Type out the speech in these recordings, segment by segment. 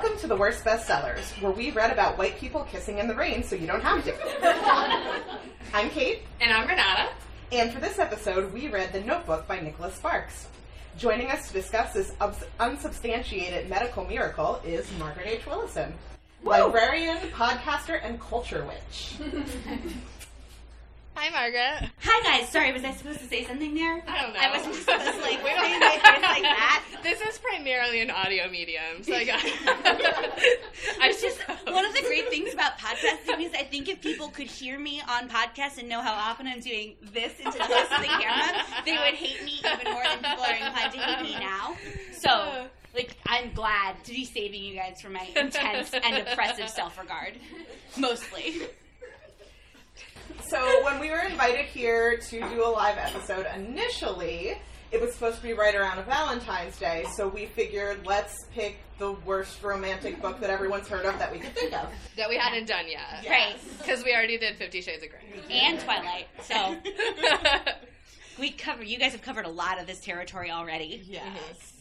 Welcome to the Worst Bestsellers, where we read about white people kissing in the rain so you don't have to. I'm Kait. And I'm Renata. And for this episode, we read The Notebook by Nicholas Sparks. Joining us to discuss this unsubstantiated medical miracle is Margaret H. Willison, Woo! librarian, podcaster, and culture witch. Hi, Margaret. Hi, guys. Sorry, was I supposed to say something there? I don't know. I wasn't supposed to like we don't like that. This is primarily an audio medium, so I got. I was just one of the great things about podcasting is I think if people could hear me on podcasts and know how often I'm doing this into the close to the camera, they would hate me even more than people are inclined to hate me now. So like I'm glad to be saving you guys from my intense and oppressive self-regard, mostly. So when we were invited here to do a live episode initially, it was supposed to be right around a Valentine's Day, so we figured let's pick the worst romantic book that everyone's heard of that we could think of. That we hadn't done yet. Yes. Right. Because we already did Fifty Shades of Grey. And Twilight. So we cover you guys have covered a lot of this territory already. Yes. Mm-hmm.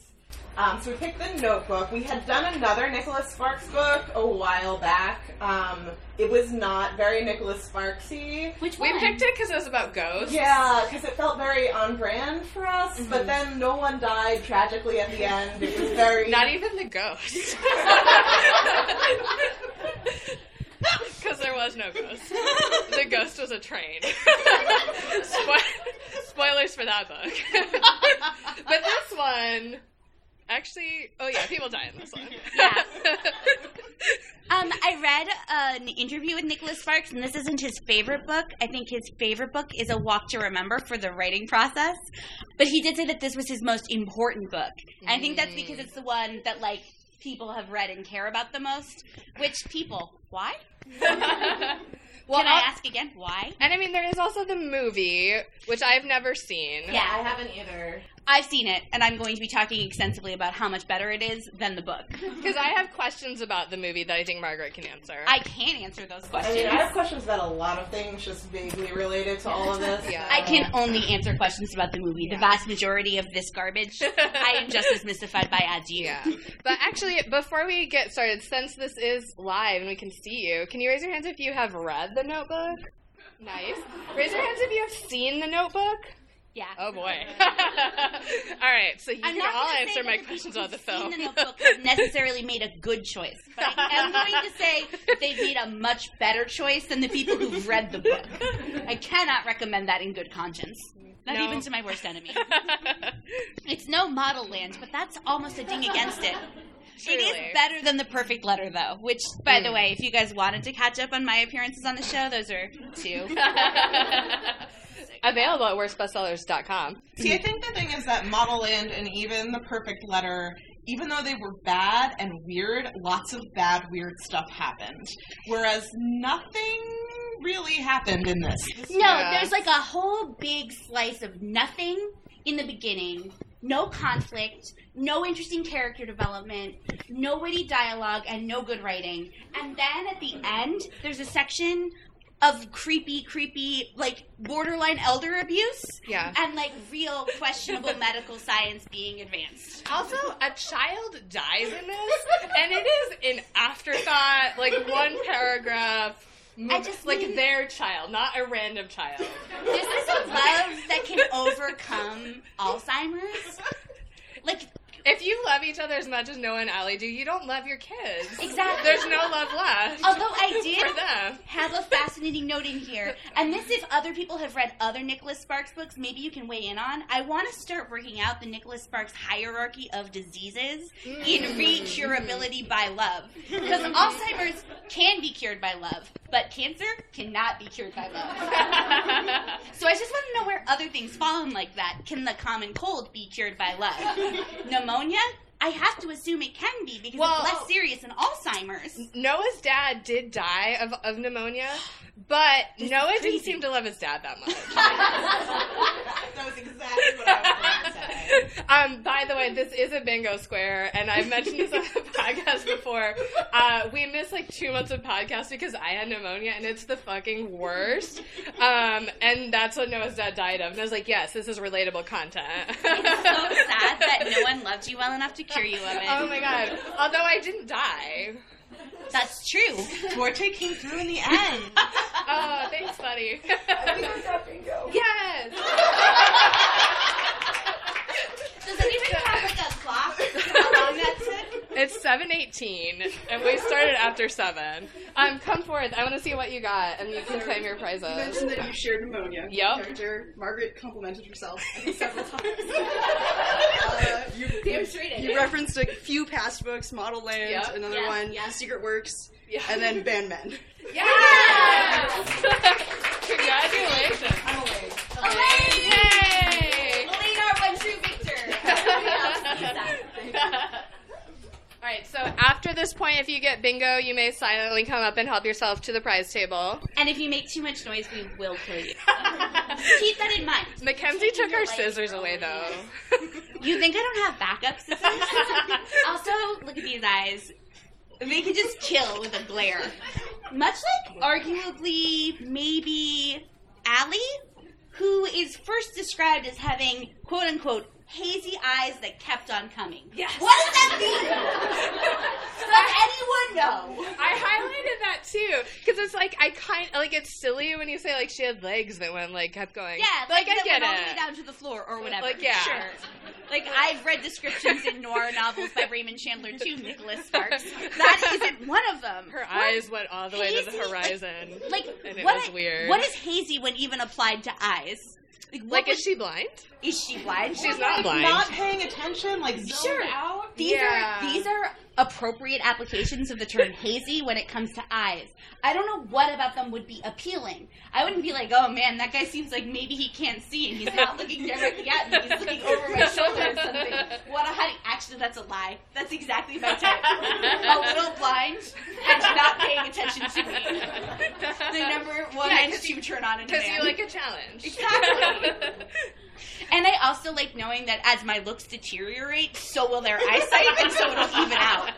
Um, so we picked the Notebook. We had done another Nicholas Sparks book a while back. Um, it was not very Nicholas Sparksy. Which one? We picked it because it was about ghosts. Yeah, because it felt very on brand for us. Mm-hmm. But then no one died tragically at the end. It was very not even the ghost. Because there was no ghost. The ghost was a train. Spo- spoilers for that book. but this one Actually, oh yeah, people die in this one. yeah. um, I read an interview with Nicholas Sparks, and this isn't his favorite book. I think his favorite book is A Walk to Remember for the writing process. But he did say that this was his most important book. And I think that's because it's the one that like people have read and care about the most. Which people? Why? Well, Can I ask again why? And I mean, there is also the movie, which I've never seen. Yeah, I haven't either. I've seen it, and I'm going to be talking extensively about how much better it is than the book. Because I have questions about the movie that I think Margaret can answer. I can answer those questions. I, mean, I have questions about a lot of things, just vaguely related to all of this. yeah. I can only answer questions about the movie. Yeah. The vast majority of this garbage, I am just as mystified by as you. Yeah. But actually, before we get started, since this is live and we can see you, can you raise your hands if you have read The Notebook? Nice. Raise your hands if you have seen The Notebook. Yeah. Oh boy. all right, so you I'm can all answer my questions on the film. The Notebook necessarily made a good choice, but I am going to say they've made a much better choice than the people who've read the book. I cannot recommend that in good conscience. Not no. even to my worst enemy. it's no Modelland, but that's almost a ding against it. Truly. It is better than the perfect letter, though. Which, by mm. the way, if you guys wanted to catch up on my appearances on the show, those are two. Available at worstbestsellers.com. See, I think the thing is that Modelland and even The Perfect Letter, even though they were bad and weird, lots of bad, weird stuff happened. Whereas nothing really happened in this. No, yeah. there's like a whole big slice of nothing in the beginning, no conflict, no interesting character development, no witty dialogue, and no good writing. And then at the end, there's a section of creepy, creepy, like borderline elder abuse. Yeah. And like real questionable medical science being advanced. Also, a child dies in this, and it is an afterthought, like one paragraph. I just like mean, their child, not a random child. This is a love that can overcome Alzheimer's. Like if you love each other as much as Noah and Allie do, you don't love your kids. Exactly. There's no love left. Although I did have a fascinating note in here, and this, if other people have read other Nicholas Sparks books, maybe you can weigh in on. I want to start working out the Nicholas Sparks hierarchy of diseases mm. in recurability by love, because Alzheimer's can be cured by love, but cancer cannot be cured by love. so I just want to know where other things fall in like that. Can the common cold be cured by love? Pneumonia? I have to assume it can be because well, it's less serious than Alzheimer's. Noah's dad did die of, of pneumonia, but this Noah didn't seem to love his dad that much. that was exactly what I was going to say. Um, by the way, this is a bingo square, and I've mentioned this on the podcast before. Uh, we missed like two months of podcast because I had pneumonia, and it's the fucking worst. Um, and that's what Noah's dad died of. And I was like, yes, this is relatable content. it's so sad that no one loved you well enough to picture you of it. Oh my god. Although I didn't die. That's true. Forte came through in the end. Oh, thanks, buddy. bingo. yes. Does anybody have like a clock? How long that took? It's seven eighteen, and we started after seven. Um, come forth. I want to see what you got, and you can claim your You prizes. mentioned that you shared pneumonia. Yep. Character Margaret complimented herself several times. uh, you, Damn straight you referenced a few past books, Modelland, Yep. another Yeah, one, yeah. The Secret Works, Yeah. and then Band Men. Yes! Congratulations! I'm away. Elaine! Yay! Elaine, our one true victor. Everybody else is that. All right. So after this point, if you get bingo, you may silently come up and help yourself to the prize table. And if you make too much noise, we will kill you. Keep that in mind. Mackenzie took her scissors away, though. You think I don't have backup scissors? also, look at these eyes. They could just kill with a glare. Much like, arguably, maybe Allie, who is first described as having, quote unquote, hazy eyes that kept on coming. Yes. What does that mean? Does anyone know? I highlighted that too because it's like I kind like it's silly when you say like she had legs that went like kept going. Yeah, like, like, I get went all the way down to the floor or whatever. Like, yeah. Sure. Like I've read descriptions in noir novels by Raymond Chandler too, Nicholas Sparks. That isn't one of them. Her What- eyes went all the way to the Hazy, like- horizon. Like And it what? was weird. What is hazy when even applied to eyes? Like, like, is she blind? is she blind? She's not blind. Not paying attention, like zoned Sure. out. These Yeah. are these are appropriate applications of the term hazy when it comes to eyes. I don't know what about them would be appealing. I wouldn't be like, oh man, that guy seems like maybe he can't see and he's not looking directly at me. He's looking over my shoulder or something. What a honey. Actually, that's a lie. That's exactly my type. a little blind and not paying attention to me. The number one Yeah, 'cause two turn on in a Because you man. like a challenge. Exactly. And I also like knowing that as my looks deteriorate, so will their eyesight, and so it'll even out.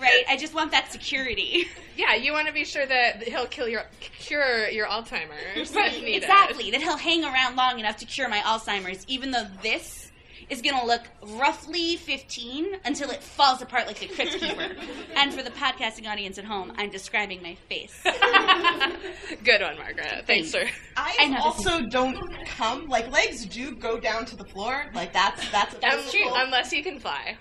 Right? I just want that security. Yeah, you want to be sure that he'll kill your cure your Alzheimer's exactly. That he'll hang around long enough to cure my Alzheimer's, even though this is going to look roughly 15 until it falls apart like the Crypt Keeper. and for the podcasting audience at home, I'm describing my face. Good one, Margaret. Thanks, sir. I, I also don't come like legs do go down to the floor. Like that's that's That's true. Unless you can fly.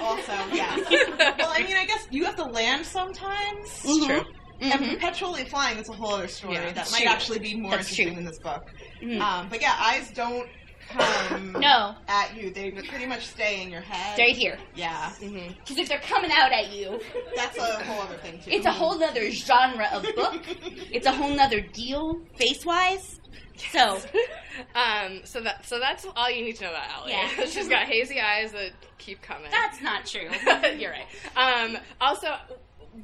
Also, yeah. well, I mean, I guess you have to land sometimes. It's true. And Mhm. perpetually flying is a whole other story Yeah. that might true. actually be more That's interesting true. in this book. Mhm. Um, but yeah, eyes don't come No, at you. They pretty much stay in your head. Stay here. Yeah, Because if they're coming out at you, that's a whole other thing too. It's a whole nother genre of book. It's a whole nother deal, face wise. So, Um, so that so that's all you need to know about Allie. Yeah. She's got hazy eyes that keep coming. that's not true. You're right. Um, also,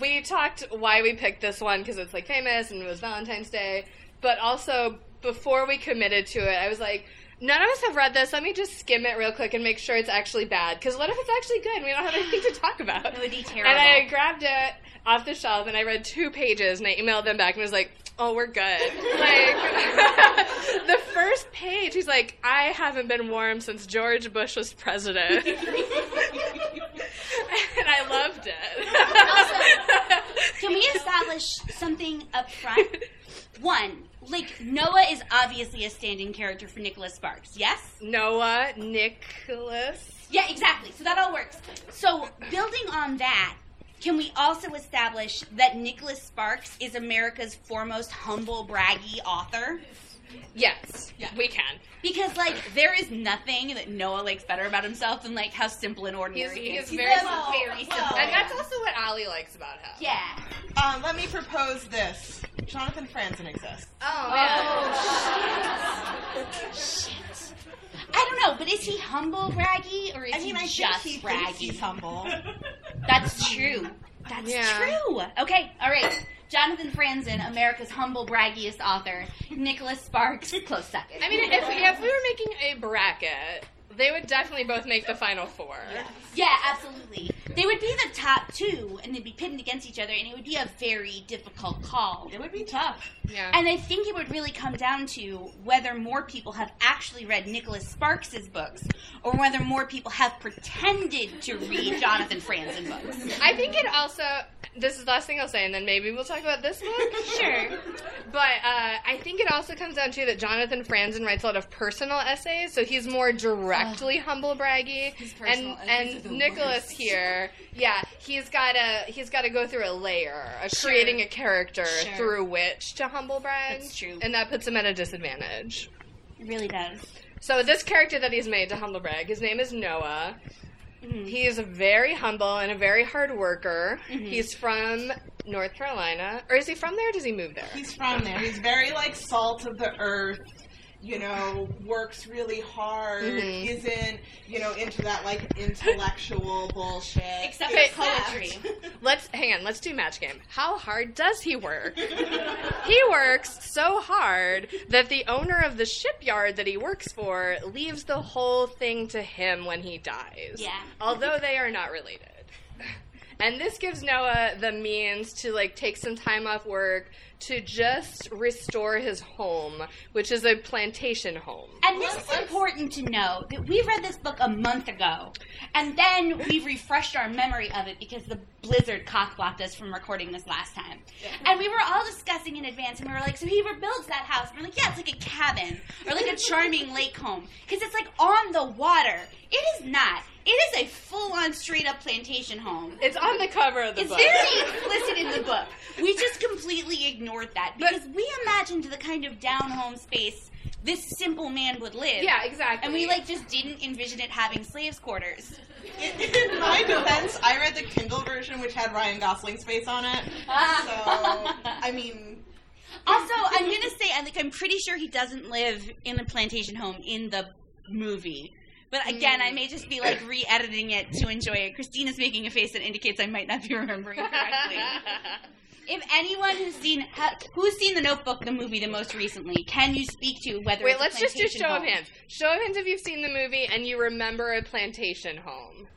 we talked why we picked this one because it's like famous and it was Valentine's Day. But also, before we committed to it, I was like, none of us have read this. Let me just skim it real quick and make sure it's actually bad. Because what if it's actually good and we don't have anything to talk about? It would be terrible. And I grabbed it off the shelf and I read two pages and I emailed them back and was like, "Oh, we're good." Like the first page, he's like, "I haven't been warm since George Bush was president," and I loved it. Can we establish something up front? One, like Noah is obviously a stand-in character for Nicholas Sparks. Yes. Noah, Nicholas. Yeah, exactly. So that all works. So building on that, can we also establish that Nicholas Sparks is America's foremost humble, braggy author? Yes, we can. Because like there is nothing that Noah likes better about himself than like how simple and ordinary He's- he is. he's very a simple. very Well, simple. And that's also what Allie likes about him. yeah. Um, let me propose this. Jonathan Franzen exists. Oh, shit. Shit. I don't know, but is he humble braggy or is I mean, he I just think he braggy? thinks he's humble. That's true. That's Yeah. true. Okay, all right. Jonathan Franzen, America's humble, braggiest author. Nicholas Sparks, close second. I mean, if, if we were making a bracket, they would definitely both make the final four. yeah, absolutely. They would be the top two, and they'd be pitted against each other, and it would be a very difficult call. It would be tough. Yeah. And I think it would really come down to whether more people have actually read Nicholas Sparks's books, or whether more people have pretended to read Jonathan Franzen books. I think it also. This is the last thing I'll say, and then maybe we'll talk about this book. Sure. But uh, I think it also comes down to that Jonathan Franzen writes a lot of personal essays, so he's more directly humble braggy. And and Nicholas worst. here, yeah, he's got to he's got to go through a layer of creating a character Sure. through which to humble brag. That's true. and that puts him at a disadvantage. It really does. So this character that he's made to humble brag, his name is Noah. Mhm. He is a very humble and a very hard worker. Mhm. He's from North Carolina, or is he from there? or Does he move there? He's from there. He's very like salt of the earth. You know, works really hard. Mhm. Isn't you know into that like intellectual bullshit. Except Okay, for poetry. Let's hang on. Let's do match game. How hard does he work? he works so hard that the owner of the shipyard that he works for leaves the whole thing to him when he dies. Yeah. Although they are not related. And this gives Noah the means to like take some time off work to just restore his home, which is a plantation home. And this is important to know that we read this book a month ago, and then we've refreshed our memory of it because the blizzard cockblocked us from recording this last time. And we were all discussing in advance, and we were like, "So he rebuilds that house?" And we're like, "Yeah, it's like a cabin or like a charming lake home because it's like on the water." It is not. It is a full-on, straight-up plantation home. It's on the cover of the It's book. It's very explicit in the book. We just completely ignored that But- because we imagined the kind of down home space this simple man would live. yeah, exactly. And we like just didn't envision it having slaves' quarters. In, in my defense, I read the Kindle version, which had Ryan Gosling's face on it. So I mean, Also, I'm gonna say, I like, I'm pretty sure he doesn't live in the plantation home in the movie. But again, I may just be like re-editing it to enjoy it. Christina's making a face that indicates I might not be remembering correctly. if anyone who's seen ha, who's seen the Notebook, the movie, the most recently, can you speak to whether? Wait, it's let's just do show of hands. Show of hands if you've seen the movie and you remember a plantation home.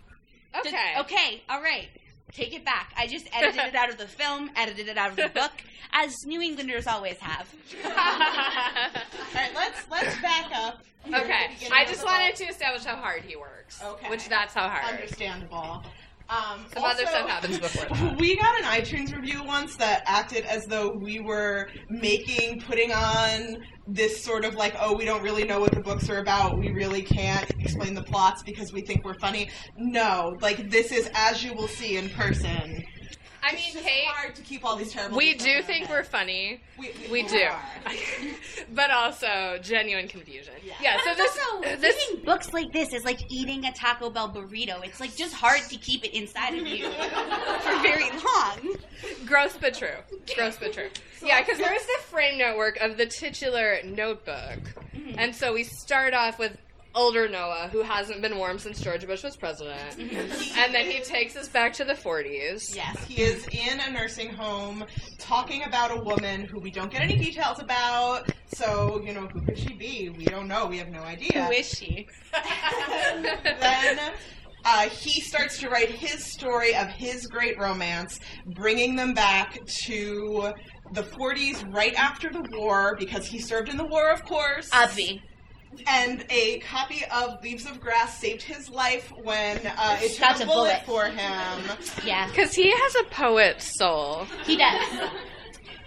Okay. okay. All right. Take it back. I just edited it out of the film, edited it out of the book, as New Englanders always have. all right, let's let's back up. here at the okay. I just wanted to establish how hard he works. Okay. Which that's how hard. Understandable. Um, Some also, other stuff happens before that. We got an iTunes review once that acted as though we were making, putting on this sort of like, oh, we don't really know what the books are about. We really can't explain the plots because we think we're funny. No, like this is as you will see in person. I mean, just Kait, hard to keep all these terrible. we do think head. we're funny. We, We do. but also genuine confusion. Yeah. Yeah, so But this also, this reading books like this is like eating a Taco Bell burrito. It's like just hard to keep it inside of you for very long. Gross but true. Gross but true. Yeah, because there is the frame network of the titular notebook. Mm-hmm. And so we start off with older Noah, who hasn't been warm since George Bush was president. And then he takes us back to the 40s. Yes, he is in a nursing home talking about a woman who we don't get any details about. So, you know, who could she be? We don't know. We have no idea. Who is she? then uh, he starts to write his story of his great romance, bringing them back to the 40s right after the war because he served in the war, of course. Obvi. And a copy of Leaves of Grass saved his life when uh, it shot a a bullet bullet. for him. Yeah, Because he has a poet's soul. he does.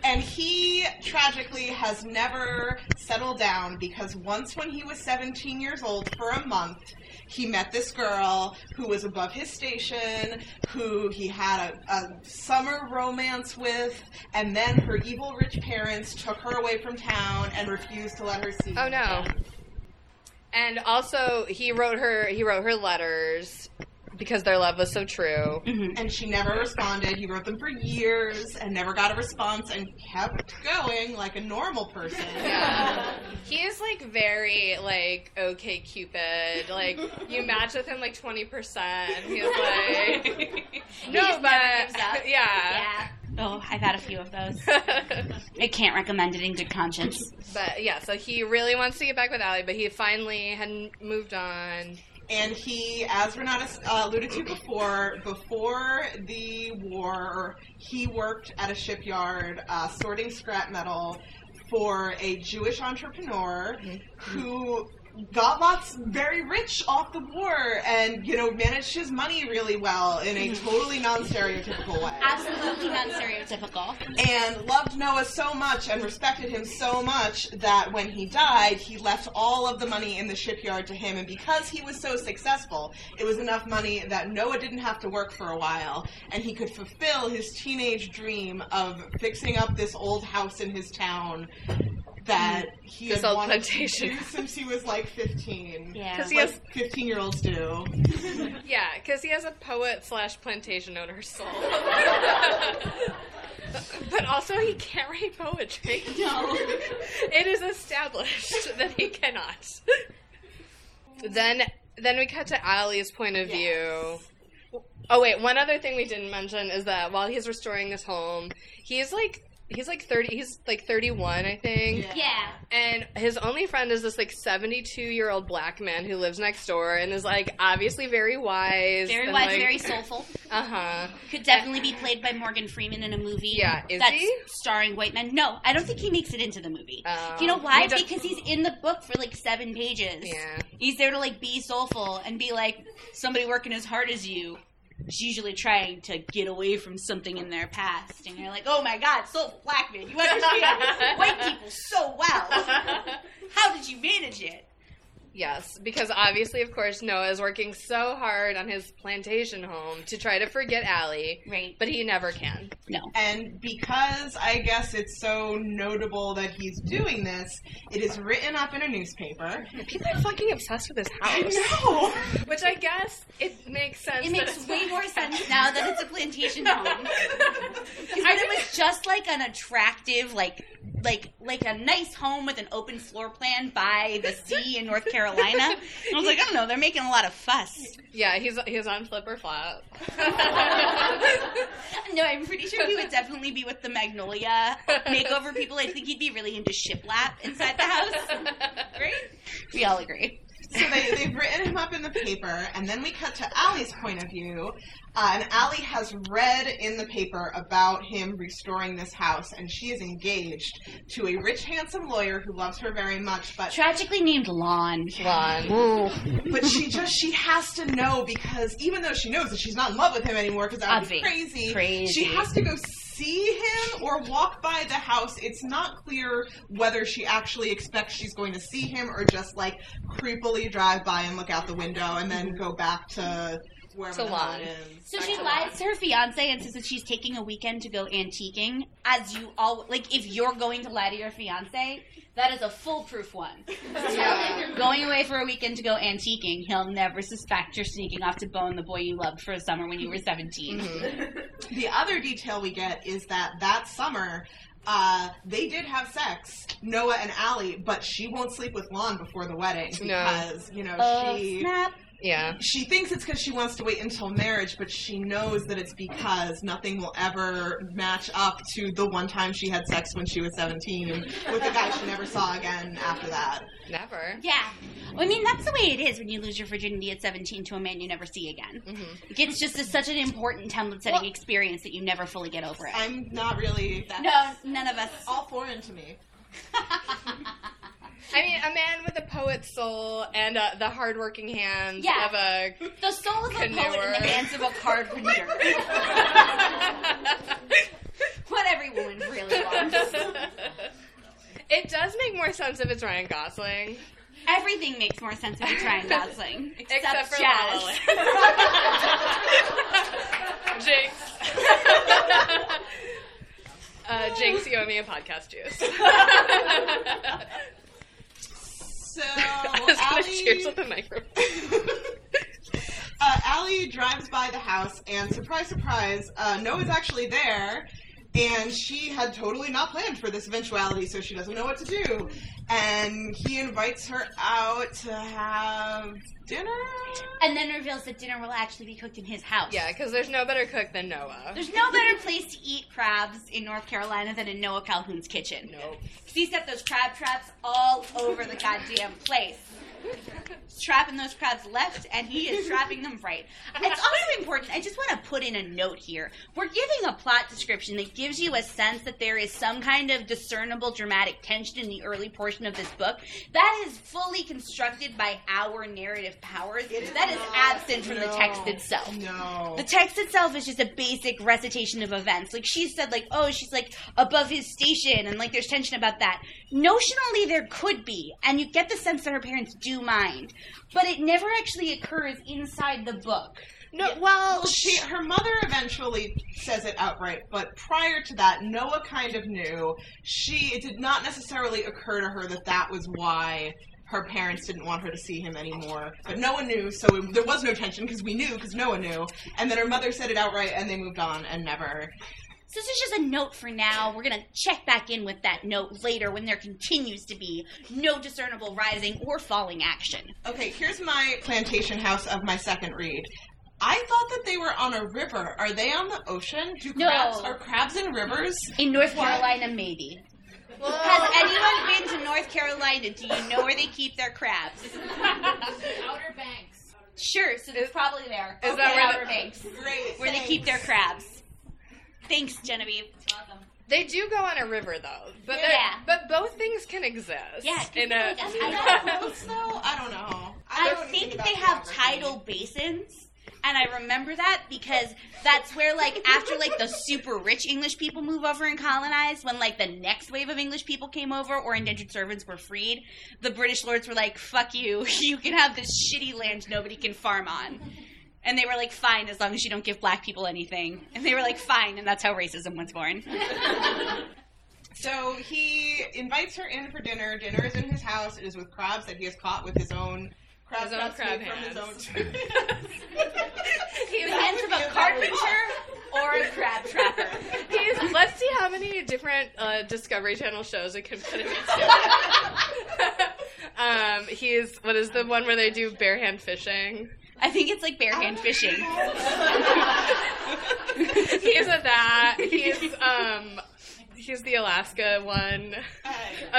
And he tragically has never settled down because once when he was 17 years old for a month, he met this girl who was above his station, who he had a, a summer romance with, and then her evil rich parents took her away from town and refused to let her see Oh him no. And also he wrote her he wrote her letters because their love was so true. Mm-hmm. And she never responded. He wrote them for years and never got a response and kept going like a normal person. Yeah. He is like very like OkCupid. Like you match with him like twenty percent he's like No just but never gives up. yeah. Yeah. Oh, I've had a few of those. I can't recommend it in good conscience. but yeah, so he really wants to get back with Allie, but he finally had moved on. And he, as Renata uh, alluded to before, before the war, he worked at a shipyard uh, sorting scrap metal for a Jewish entrepreneur who got lots very rich off the war and you know managed his money really well in a mm-hmm. totally non-stereotypical way Absolutely non-stereotypical. and loved Noah so much and respected him so much that when he died, he left all of the money in the shipyard to him. And because he was so successful, it was enough money that Noah didn't have to work for a while, and he could fulfill his teenage dream of fixing up this old house in his town that he This had old wanted plantation. to do since he was like 15. Yeah. 'Cause he Like has- 15 year olds do. Yeah, because he has a poet slash plantation owner soul. but also, he can't write poetry. No. It is established that he cannot. then, then we cut to Allie's point of view. Oh wait, one other thing we didn't mention is that while he's restoring this home, he's like he's like thirty. He's like thirty-one, I think. Yeah. And his only friend is this like 72 year old black man who lives next door and is like obviously very wise. Very wise, like, very soulful. Uh huh. Could definitely be played by Morgan Freeman in a movie. Yeah, is that's he? starring white men. No, I don't think he makes it into the movie. Oh. Do you know why? Because he's in the book for like seven pages. Yeah. He's there to like be soulful and be like somebody working as hard as you. Is usually trying to get away from something in their past, and you're like, "Oh my God, soulful black man, you understand white people so well. How did you manage it?" Yes, because obviously, of course, Noah is working so hard on his plantation home to try to forget Allie, Right? but he never can. No. And because I guess it's so notable that he's doing this, it is written up in a newspaper. People are fucking obsessed with his house. know. Which I guess it makes sense. It makes way more sense now that it's a plantation home. Because when it was just like an attractive, like like like a nice home with an open floor plan by the sea in North Carolina. I was like, I don't know, they're making a lot of fuss. Yeah, he's he's on Flip or Flop. No, I'm pretty sure he would definitely be with the Magnolia makeover people. I think he'd be really into shiplap inside the house. Right? We all agree. So they, they've written him up in the paper, and then we cut to Allie's point of view. Uh, and Allie has read in the paper about him restoring this house, and she is engaged to a rich, handsome lawyer who loves her very much. But Tragically named Lon. Lon. but she just she has to know because even though she knows that she's not in love with him anymore, because that would be Obvi. crazy, Crazy. she has to go see him or walk by the house. It's not clear whether she actually expects she's going to see him or just like creepily drive by and look out the window and then go back to wherever To the hell Lon. it is. So Back she to lies to her fiance and says that she's taking a weekend to go antiquing. As you all like, if you're going to lie to your fiance, that is a foolproof one. Yeah. If you're going away for a weekend to go antiquing, he'll never suspect you're sneaking off to bone the boy you loved for a summer when you were 17. The other detail we get is that that summer. Uh, they did have sex, Noah and Allie, but she won't sleep with Lon before the wedding No. because you know Oh, she snap. Yeah. she thinks it's because she wants to wait until marriage, but she knows that it's because nothing will ever match up to the one time she had sex when she was 17 with a guy she never saw again after that. Never. Yeah. I mean, that's the way it is when you lose your virginity at 17 to a man you never see again. Mhm. It's just a, such an important template setting Well- experience that you never fully get over it. I'm not really that. no, none of us. All foreign to me. I mean, a man with a poet's soul and uh, the hardworking hands Yeah. of a. The soul of a poet and the hands of a carpenter. what every woman really wants. it does make more sense if it's Ryan Gosling. Everything makes more sense if it's Ryan Gosling. Except, Except for jazz. La La Land. Jinx. uh, Jinx, you owe me a podcast juice. So, I was gonna cheers with Allie, the microphone. uh, Allie drives by the house, and surprise, surprise, uh, Noah's actually there. And she had totally not planned for this eventuality, so she doesn't know what to do. And he invites her out to have dinner. And then reveals that dinner will actually be cooked in his house. Yeah, because there's no better cook than Noah. There's no better place to eat crabs in North Carolina than in Noah Calhoun's kitchen. Nope. Because he's got those crab traps all over the goddamn place. Trapping those crabs left, and he is trapping them right. It's also important. I just want to put in a note here. We're giving a plot description that gives you a sense that there is some kind of discernible dramatic tension in the early portion of this book. That is fully constructed by our narrative powers. That is absent from the text itself. No. The text itself is just a basic recitation of events. Like she said, like, oh, she's like above his station, and like there's tension about that. Notionally, there could be, and you get the sense that her parents do mind, but it never actually occurs inside the book. No, well, Well, she, her mother eventually says it outright, but prior to that, Noah kind of knew. She it did not necessarily occur to her that that was why her parents didn't want her to see him anymore. But Noah knew, so it, there was no tension because we knew because Noah knew. And then her mother said it outright, and they moved on and never. So this is just a note for now. We're gonna check back in with that note later when there continues to be no discernible rising or falling action. Okay, here's my plantation house of my second read. I thought that they were on a river. Are they on the ocean? Do No. crabs are crabs in rivers? In North Carolina, maybe. Has anyone been to North Carolina? Do you know where they keep their crabs? Outer Banks. Sure, so it's probably there. Is Okay, where Outer Banks, Great. where they keep their crabs. Thanks, Genevieve. Welcome. they do go on a river though. But they're- Yeah. but both things can exist. Yeah, in a. I Is mean, that close though? I don't know. I don't know think they have geography. tidal basins. And I remember that because that's where, like, after like the super rich English people move over and colonize, when like the next wave of English people came over or indentured servants were freed, the British lords were like, "Fuck you! You can have this shitty land nobody can farm on." And they were like, "Fine, as long as you don't give black people anything." And they were like, "Fine," and that's how racism was born. So he invites her in for dinner. Dinner is in his house. It is with crabs that he has caught with his own crab His own traps crab made from his own. He's, The hands of a carpenter or a crab trapper. he's, let's see how many different uh, Discovery Channel shows it can put him into. um, he's what is the one where they do bare hand fishing? I think it's like bare hand fishing. He's at that. He's um, he's the Alaska one.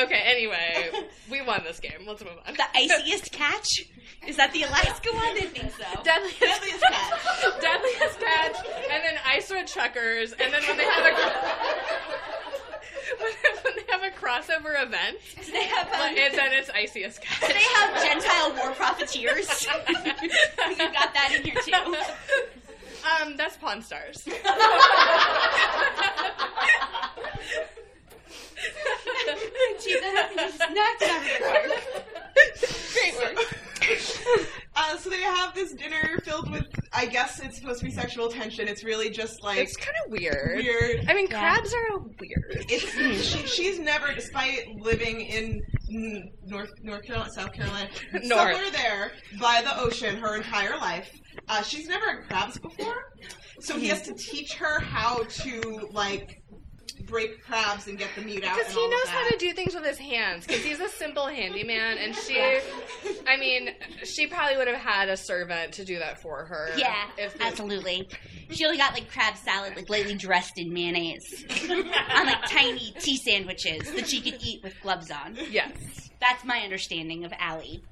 Okay, anyway, we won this game. Let's move on. The iciest catch? Is that the Alaska one? I think so. Deadliest, Deadliest catch. deadliest catch, and then ice road truckers, and then when they have a when, they have a crossover event, Do they have um, and then it's iciest catch. do they have Gentile war profiteers? you got that in here too. Um, that's Pawn Stars. Gee, that just knocked it out of. Great work. Uh, so they have this dinner filled with, I guess it's supposed to be sexual tension. It's really just like It's kind of weird. weird. I mean, Yeah. crabs are weird. It's she, she's never, despite living in North North Carolina, South Carolina, North. somewhere there by the ocean, her entire life. Uh, she's never had crabs before, so he has to teach her how to like break crabs and get the meat out. Because he all of knows how to do things with his hands. Because he's a simple handyman, and she, I mean, she probably would have had a servant to do that for her. Yeah, if the- absolutely. She only got like crab salad, like lightly dressed in mayonnaise, on like tiny tea sandwiches that she could eat with gloves on. Yes. That's my understanding of Allie.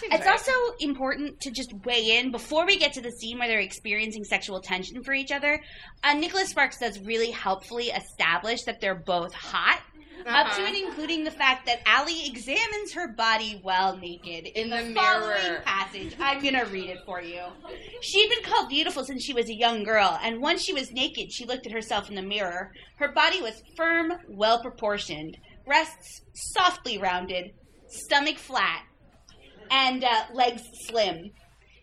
Seems It's right. also important to just weigh in before we get to the scene where they're experiencing sexual tension for each other. Uh, Nicholas Sparks does really helpfully establish that they're both hot. Up to Uh-huh. and including the fact that Allie examines her body while naked in, the, the following mirror. passage. I'm gonna read it for you. She'd been called beautiful since she was a young girl, and once she was naked, she looked at herself in the mirror. Her body was firm, well proportioned, breasts softly rounded, stomach flat, and uh, legs slim.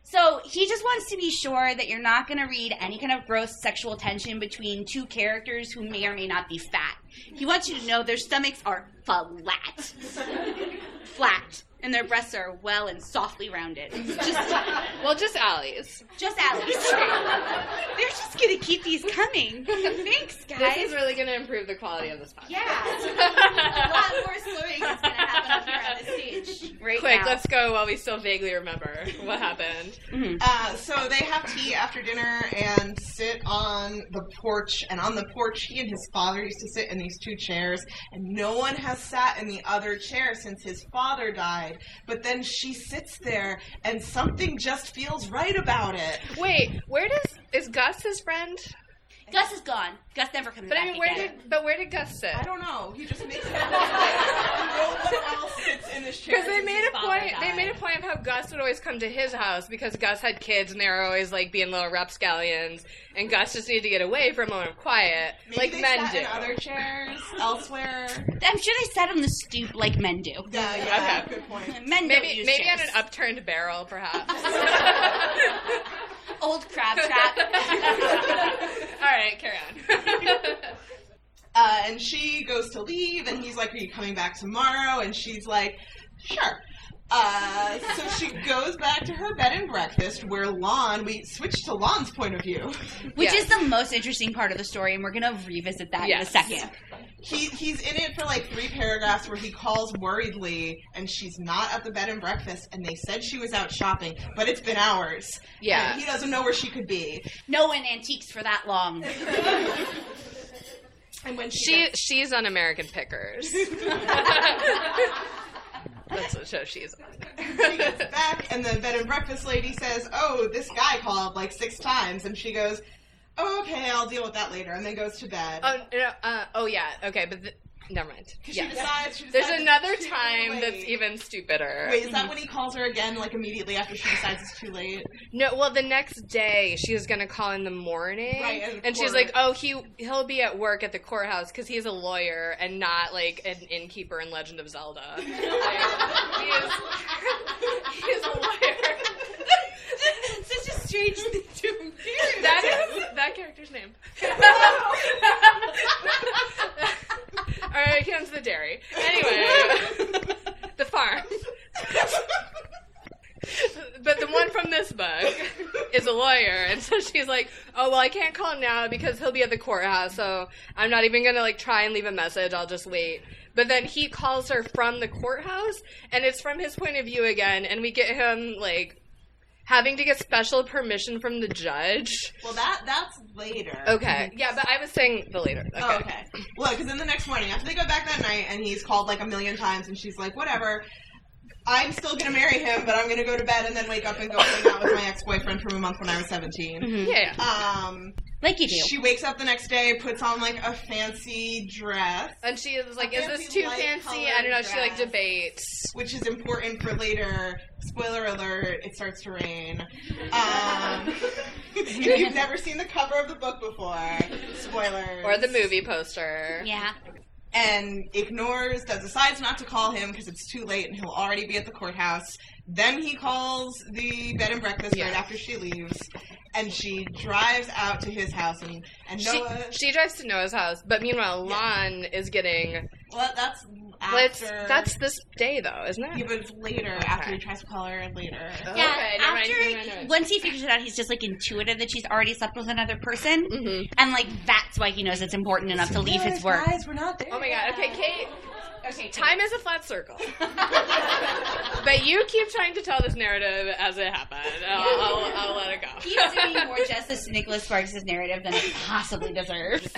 So he just wants to be sure that you're not going to read any kind of gross sexual tension between two characters who may or may not be fat. He wants you to know their stomachs are flat. flat. And their breasts are well and softly rounded. Just, Well, just Allie's. just Allie's. They're just going to keep these coming. Thanks, guys. This is really going to improve the quality of this podcast. yeah. A lot more slurring is going to happen up here on the stage. Right quick. now. Let's go while we still vaguely remember what happened. Uh, so they have tea after dinner and sit on the porch. And on the porch, he and his father used to sit in these two chairs. And no one has sat in the other chair since his father died. But then she sits there, and something just feels right about it. Wait, where does is Gus his friend? Gus is gone. Gus never comes But back I mean, where again. did but where did Gus sit? I don't know. He just makes it look like no one else sits in this chair. Because they made a father point. They made a point of how Gus would always come to his house because Gus had kids and they were always like being little rapscallions, and Gus just needed to get away for a moment of quiet, Maybe like they men sat do. in other chairs elsewhere. I'm sure they sat on the stoop like men do. Yeah, yeah, Okay. good point. Men don't Maybe use maybe on chairs. an upturned barrel, perhaps. old crab trap. All right, carry on. Uh, and she goes to leave, and he's like, "Are you coming back tomorrow?" And she's like, "Sure." Uh, so she goes back to her bed and breakfast, where Lon. We switch to Lon's point of view. Which Yes. is the most interesting part of the story, and we're gonna revisit that Yes. in a second. He he's in it for like three paragraphs, where he calls worriedly, and she's not at the bed and breakfast, and they said she was out shopping, but it's been hours. Yeah. and he doesn't know where she could be. No one antiques for that long. And when she, She gets- she's on American Pickers. That's what show she's on. she gets back, and the bed and breakfast lady says, "Oh, this guy called like six times," and she goes, "Oh, okay, I'll deal with that later," and then goes to bed. Oh no! Uh, oh yeah. Okay, but th- never mind. She Yeah. decides. She There's another time late. that's even stupider. Wait, is that when he calls her again, like immediately after she decides it's too late? No, well, the next day she was gonna call in the morning, Right, and and she's like, "Oh, he he'll be at work at the courthouse because he's a lawyer and not like an innkeeper in Legend of Zelda. Like, he is, he's a lawyer. Such a strange thing to that is that character's name. All right, comes the dairy. Anyway, the farm. but the one from this book is a lawyer, and so she's like, "Oh well, I can't call him now because he'll be at the courthouse, so I'm not even gonna like try and leave a message. I'll just wait." But then he calls her from the courthouse, and it's from his point of view again, and we get him like having to get special permission from the judge. Well, that that's later. Okay, yeah, but I was saying the later. Okay. Oh, okay. Well, because then the next morning, after they go back that night, and he's called like a million times, and she's like, "Whatever." I'm still gonna marry him, but I'm gonna go to bed and then wake up and go hang out with my ex-boyfriend from a month when I was 17. Yeah, yeah. Um, Like you do. she wakes up the next day, puts on like a fancy dress, And she is like, "Is this too fancy?" I don't know. She like debates. which is important for later. Spoiler alert: it starts to rain. Um, if you've never seen the cover of the book before, spoilers. Or the movie poster. yeah. And ignores that decides not to call him because it's too late and he'll already be at the courthouse. Then he calls the bed and breakfast Yeah. right after she leaves, and she drives out to his house and and She, Noah. she drives to Noah's house, but meanwhile, Lon is getting. well, that's Well, after. that's this day, though, isn't yeah, it? but it's later after he tries to call her later. Yeah, Okay, never after never mind, never mind. once he figures it out, he's just like intuitive that she's already slept with another person, Mhm. and like that's why he knows it's important enough to leave his work. Guys, we're not there. Oh my god. Okay. Kait. Okay, Time is a flat circle. but you keep trying to tell this narrative as it happened. I'll, I'll, I'll let it go. He's doing more justice to Nicholas Sparks' narrative than it possibly deserves.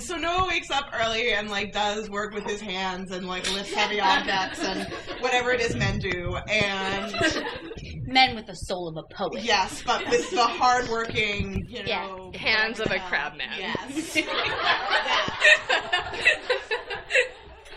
So Noah wakes up early and like does work with his hands and like lifts heavy objects and whatever it is men do. And Men with the soul of a poet. yes, but with the hardworking, you Yeah. know, Hands of a whatever. crab man. Yes.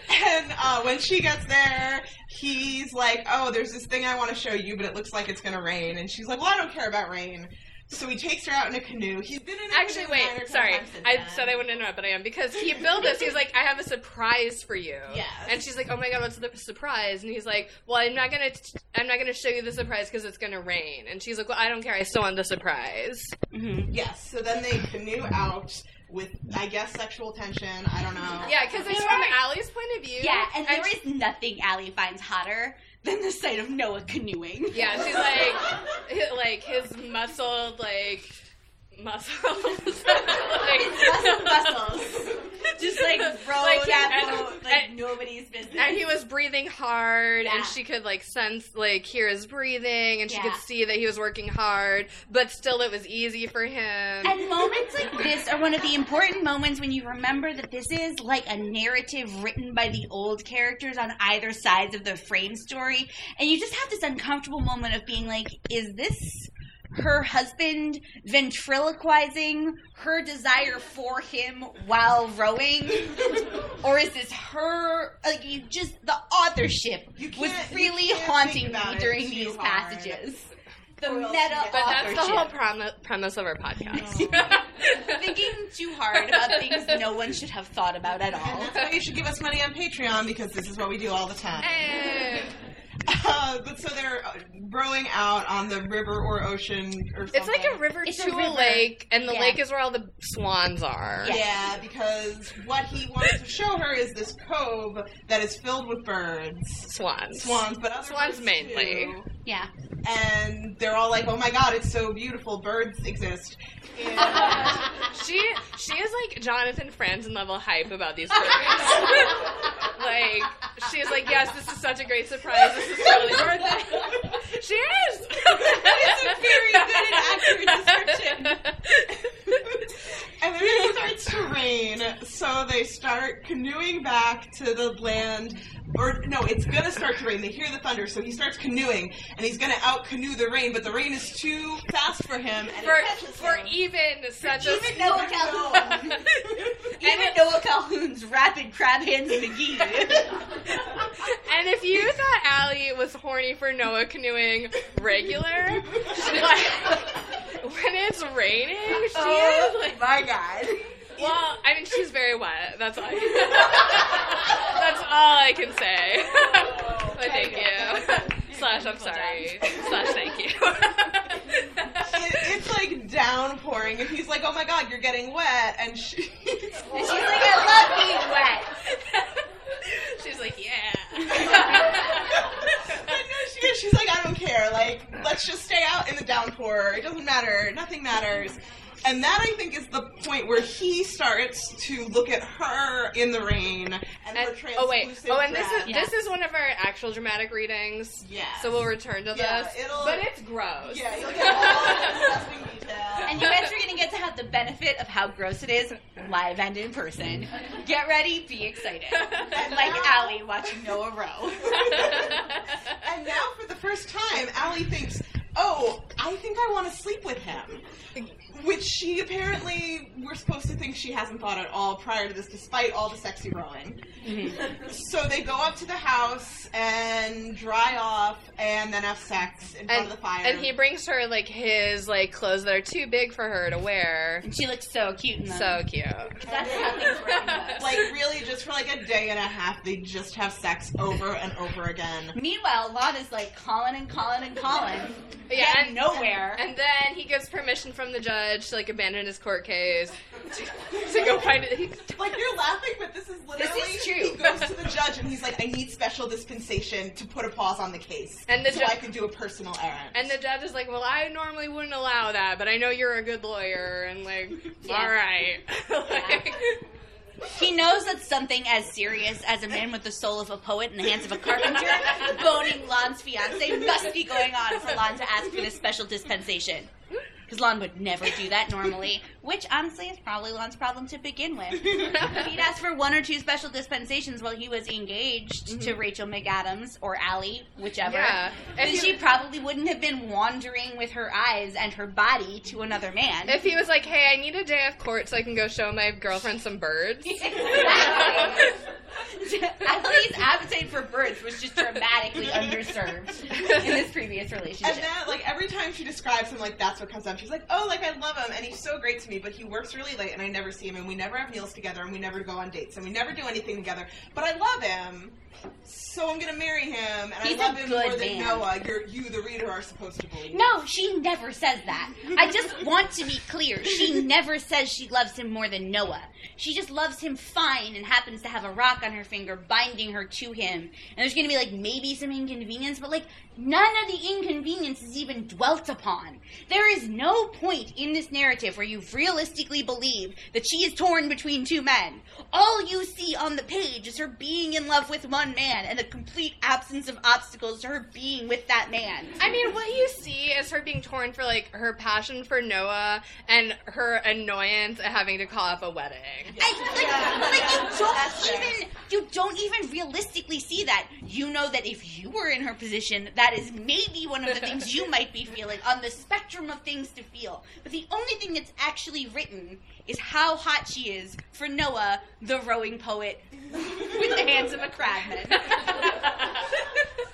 And uh, when she gets there, he's like, "Oh, there's this thing I want to show you, but it looks like it's gonna rain." And she's like, "Well, I don't care about rain." So he takes her out in a canoe. He's been in a Actually, canoe wait. Sorry, I said I wouldn't interrupt, but I am because he billed this. He's like, "I have a surprise for you." Yes. And she's like, "Oh my god, what's the surprise?" And he's like, "Well, I'm not gonna, t- I'm not gonna show you the surprise because it's gonna rain." And she's like, "Well, I don't care. I still want the surprise." Mhm. Yes. So then they canoe out with, I guess, sexual tension. I don't know. Yeah, because it's from are- Allie's point of view. Yeah, and there is nothing Allie finds hotter than the sight of Noah canoeing. Yeah, she's like, like his muscled like muscles, like muscles. Just like row Like, that and- boat like and- nobody's business. and he was breathing hard Yeah. and she could like sense like hear his breathing and she Yeah. could see that he was working hard but still it was easy for him And moments like this are one of the important moments when you remember that this is like a narrative written by the old characters on either sides of the frame story. And you just have this uncomfortable moment of being like, is this her husband ventriloquizing her desire for him while rowing? or is this her, like, you just, the authorship was really haunting me during these hard. passages. The Or meta you but that's the whole authorship. premise, premise of our podcast thinking too hard about things no one should have thought about at all. And that's why you should give us money on Patreon because this is what we do all the time. Eh. Uh, but so they're uh, rowing out on the river or ocean or something. it's like a river It's a to a, river. lake and the Yeah. lake is where all the swans are Yeah. Yeah, because what he wants to show her is this cove that is filled with birds, swans swans, but other Swans birds mainly. too. Yeah. And they're all like, "Oh my god, it's so beautiful! Birds exist." And she she is like Jonathan Franzen level hype about these birds. like she's like, yes, this is such a great surprise. This is totally worth it. She is. That is a very good and accurate description. and then it starts to rain, so they start canoeing back to the land. Or no, it's gonna start to rain. They hear the thunder, so he starts canoeing, and he's gonna out canoe the rain. But the rain is too fast for him, and for for him. even such a Even Noah Calhoun. Even Noah Calhoun's rapid crab hands McGee. And if you thought Allie was horny for Noah canoeing regular, like when it's raining, she oh is like my god. Well, I mean, she's very wet. That's all. I can, that's all I can say. but thank you. Slash, I'm sorry. Slash, thank you. It's like downpouring, and he's like, "Oh my god, you're getting wet," and she. And she's like, I love being wet. she's like, yeah. I know she is. She's like, I don't care. Like, let's just stay out in the downpour. It doesn't matter. Nothing matters. And that I think is the point where he starts to look at her in the rain and, her And, translucent oh wait! Oh, and this is. Yeah. this is one of our actual dramatic readings. Yes. So we'll return to Yeah, this. it'll- but it's gross. yeah, you'll get all the detail. And you guys are going to get to have the benefit of how gross it is live and in person. Get ready, be excited. And like Allie watching Noah Rowe. and now for the first time, Allie thinks, "Oh, I think I want to sleep with him." Which she apparently we're supposed to think she hasn't thought at all prior to this, despite all the sexy rowing. Mm-hmm. So they go up to the house and dry off, and then have sex in front And, of the fire. and he brings her like his like clothes that are too big for her to wear. And she looks so cute in them. So cute. That's how things work like really just for like a day and a half, they just have sex over and over again. Meanwhile, Lon's like calling and calling and calling. Yeah, and- nowhere. And then he gets permission from the judge to like abandon his court case to, to go find it. He, Like you're laughing, but this is literally This is true. He goes to the judge and he's like, "I need special dispensation to put a pause on the case, And the so ju- I can do a personal errand." and the judge is like, "Well, I normally wouldn't allow that, but I know you're a good lawyer, and like, Yeah. all right." like, He knows that something as serious as a man with the soul of a poet in the hands of a carpenter boning Lon's fiance must be going on for Lon to ask for this special dispensation. Because Lon would never do that normally, which honestly is probably Lon's problem to begin with. If he'd ask for one or two special dispensations while he was engaged mm-hmm. to Rachel McAdams or Allie, whichever, Yeah. then If she probably wouldn't have been wandering with her eyes and her body to another man. if he was like, "Hey, I need a day off court so I can go show my girlfriend some birds," Allie's appetite for birds was just dramatically underserved in this previous relationship. And then, like every time she describes him, like that's what comes up. She's like, "Oh, like I love him, and he's so great to me, but he works really late, and I never see him, and we never have meals together, and we never go on dates, and we never do anything together. But I love him, so I'm gonna marry him, and He's I love him more than man. Noah. You're you, the reader, are supposed to believe." no, she never says that. I just want to be clear. She never says she loves him more than Noah. She just loves him fine and happens to have a rock on her finger binding her to him, and there's going to be like maybe some inconvenience, but like none of the inconvenience is even dwelt upon. There is no point in this narrative where you realistically believe that she is torn between two men. All you see on the page is her being in love with one man and the complete absence of obstacles to her being with that man. I mean, what you see is her being torn for like her passion for Noah and her annoyance at having to call up a wedding. I, like, but like you don't even you don't even realistically see that. You know that if you were in her position, that is maybe one of the things you might be feeling on the spectrum of things to feel. But the only thing that's actually written is how hot she is for Noah, the rowing poet, with the hands of a crabman.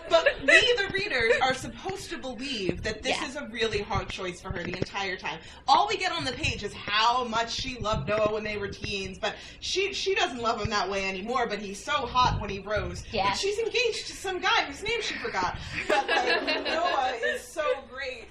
But we, the readers, are supposed to believe that this Yeah. is a really hard choice for her the entire time. All we get on the page is how much she loved Noah when they were teens, but she she doesn't love him that way anymore. But he's so hot when he rows. Yeah. But she's engaged to some guy whose name she forgot. But like, Noah is so great.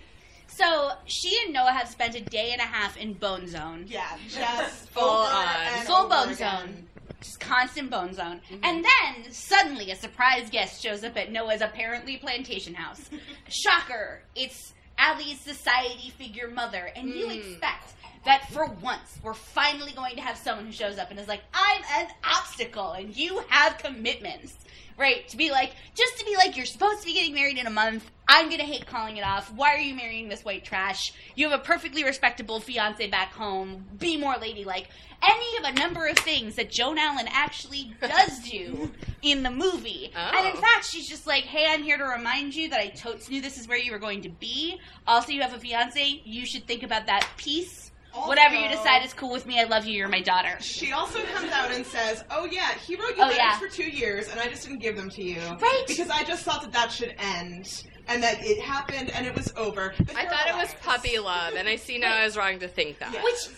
So she and Noah have spent a day and a half in Bone Zone. Yeah, just Full on. Full bone again. zone. Just constant bone zone. And then suddenly a surprise guest shows up at Noah's apparently plantation house. Shocker. It's Allie's society figure mother. And you Mm. expect that for once we're finally going to have someone who shows up and is like, I'm an obstacle and you have commitments. Right? To be like, just to be like, you're supposed to be getting married in a month. I'm gonna hate calling it off. Why are you marrying this white trash? You have a perfectly respectable fiance back home. Be more ladylike. Any of a number of things that Joan Allen actually does do in the movie. And in Oh. fact, she's just like, hey, I'm here to remind you that I totes knew this is where you were going to be. Also, you have a fiance. You should think about that piece. Whatever you decide is cool with me. I love you. You're my daughter. She also comes out and says, "Oh yeah, he wrote you Oh, letters yeah. for two years, and I just didn't give them to you, Right. Because I just thought that that should end, and that it happened, and it was over." But I thought it was puppy love, and I see now I was wrong to think that. Yeah. Which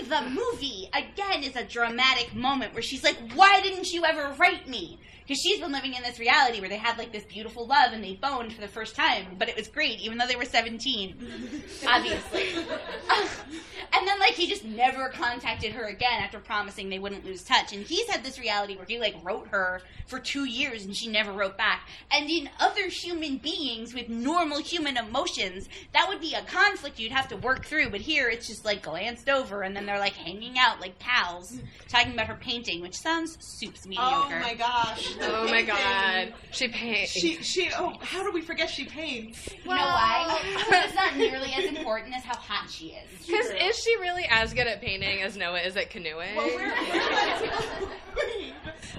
in the movie, again, is a dramatic moment where she's like, Why didn't you ever write me? Because she's been living in this reality where they had like this beautiful love and they boned for the first time, but it was great, even though they were 17. Obviously. and then, like, he just never contacted her again after promising they wouldn't lose touch. And he's had this reality where he, like, wrote her for two years and she never wrote back. And in other human beings with normal human emotions, that would be a conflict you'd have to work through. But here, it's just, like, glanced over and then they're, like, hanging out like pals, talking about her painting, which sounds soups mediocre. Oh my gosh! The Oh my god. She paints. She she oh how do we forget she paints? You know why? Because it's not nearly as important as how hot she is. Because is she really as good at painting as Noah is at canoeing? Well, we're, we're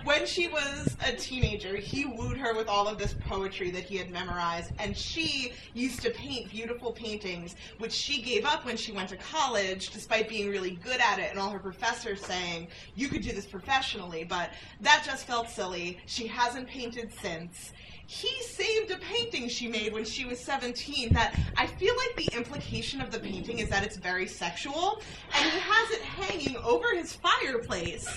when she was a teenager, he wooed her with all of this poetry that he had memorized, and she used to paint beautiful paintings, which she gave up when she went to college, despite being really good at it, and all her professors saying, You could do this professionally, but that just felt silly. She hasn't painted since. He saved a painting she made when she was 17 that I feel like the implication of the painting is that it's very sexual, and he has it hanging over his fireplace.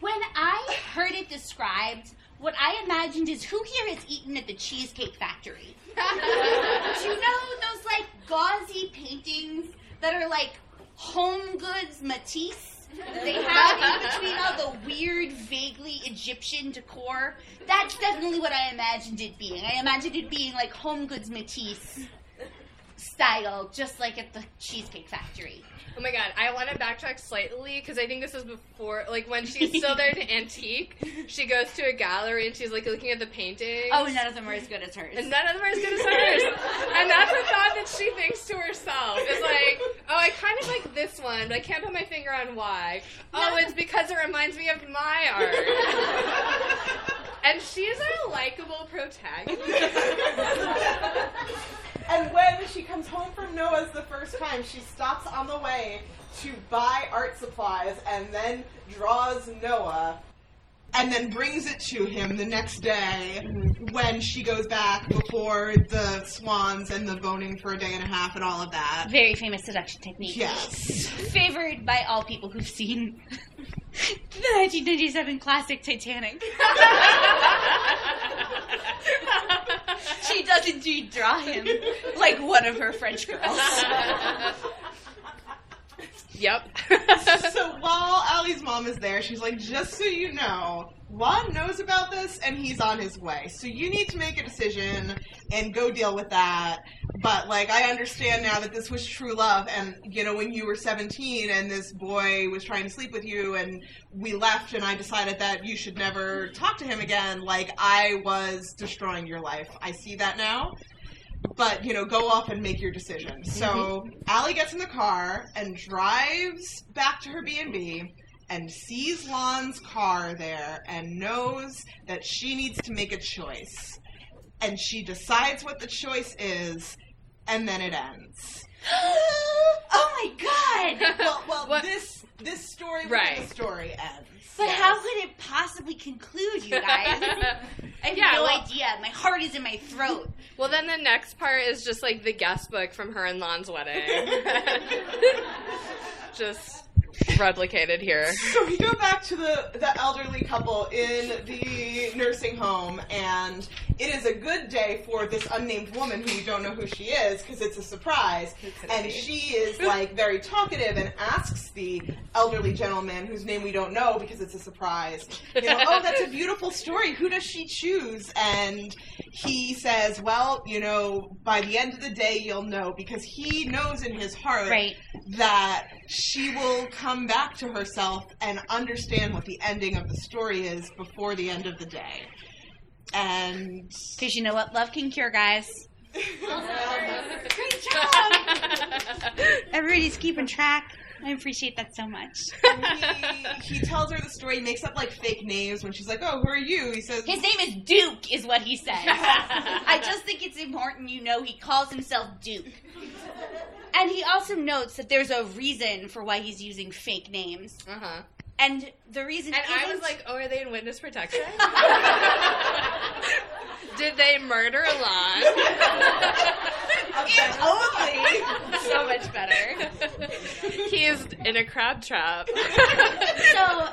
When I heard it described, what I imagined is who here has eaten at the Cheesecake Factory? Do you know those like gauzy paintings that are like home goods Matisse? They have in between all the weird, vaguely Egyptian decor. That's definitely what I imagined it being. I imagined it being like home goods Matisse style, just like at the Cheesecake Factory. Oh my god, I want to backtrack slightly because I think this is before, like when she's still there to antique, she goes to a gallery and she's like looking at the paintings. Oh, none of them are as good as hers. And none of them are as good as hers. and that's a thought that she thinks to herself. It's like, oh, I kind of like this one, but I can't put my finger on why. Oh, it's because it reminds me of my art. and she's a likable protagonist. And when she comes home from Noah's the first time, she stops on the way to buy art supplies and then draws Noah and then brings it to him the next day mm-hmm. when she goes back before the swans and the boning for a day and a half and all of that. Very famous seduction technique. Yes. Favored by all people who've seen the 1997 classic Titanic. she does indeed draw him like one of her French girls. yep. so while Allie's mom is there, she's like, just so you know, Lon knows about this and he's on his way. So you need to make a decision and go deal with that. But like I understand now that this was true love and you know when you were 17 and this boy was trying to sleep with you and we left and I decided that you should never talk to him again like I was destroying your life. I see that now. But you know, go off and make your decision. Mm-hmm. So Allie gets in the car and drives back to her B and B, and sees Lon's car there and knows that she needs to make a choice. And she decides what the choice is, and then it ends. oh my god! Well, well, What- this this story, Right. the story ends. But Yes. how could it possibly conclude, you guys? I have Yeah, no well- idea. My heart is in my throat. Well, then the next part is just like the guest book from her and Lon's wedding. just replicated here. So we go back to the, the elderly couple in the nursing home, and it is a good day for this unnamed woman who we don't know who she is because it's a surprise. And she is like very talkative and asks the elderly gentleman whose name we don't know because it's a surprise. You know, oh, that's a beautiful story. Who does she choose? And he says, well, you know, by the end of the day, you'll know because he knows in his heart Right. that she will come back to herself and understand what the ending of the story is before the end of the day. And Because you know what? Love can cure, guys. Great job! Everybody's keeping track. I appreciate that so much. he, he tells her the story, he makes up like fake names when she's like, Oh, who are you? He says, His name is Duke, is what he says. I just think it's important you know he calls himself Duke. And he also notes that there's a reason for why he's using fake names. Uh huh. And the reason And I isn't- was like, oh, are they in witness protection? Did they murder Lon? If only. so much better. He's in a crab trap. so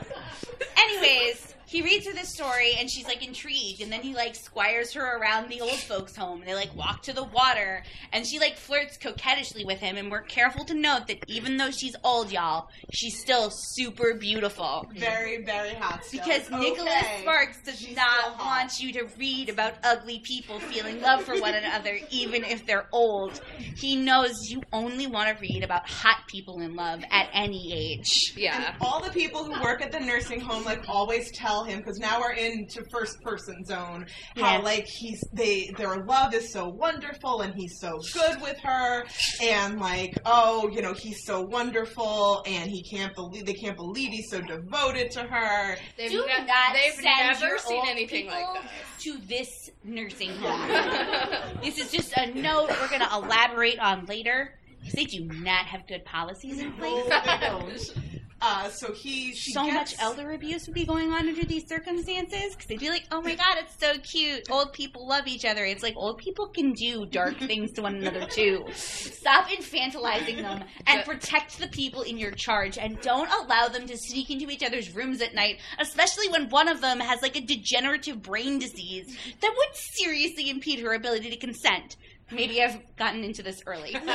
anyways he reads her this story and she's like intrigued and then he like squires her around the old folks home and they like walk to the water and she like flirts coquettishly with him and we're careful to note that even though she's old y'all she's still super beautiful Very, very hot still. because It's Nicholas. Sparks does She's not want you to read about ugly people feeling love for one another, even if they're old. He knows you only want to read about hot people in love at any age. yeah. all the people who work at the nursing home like always tell him because now we're into first person zone how Yeah. like he's they their love is so wonderful and he's so good with her and like oh you know he's so wonderful and he can't believe they can't believe he's so devoted to her They've, Do ne- not they've send never your seen old anything people like to this nursing home. this is just a note we're going to elaborate on later. Because they do not have good policies in place. No, they don't. Uh, so he she so gets, much elder abuse would be going on under these circumstances because they'd be like, "Oh my god, it's so cute. Old people love each other." It's like old people can do dark things to one another too. Stop infantilizing them and protect the people in your charge, and don't allow them to sneak into each other's rooms at night, especially when one of them has like a degenerative brain disease that would seriously impede her ability to consent. Maybe I've gotten into this early. So-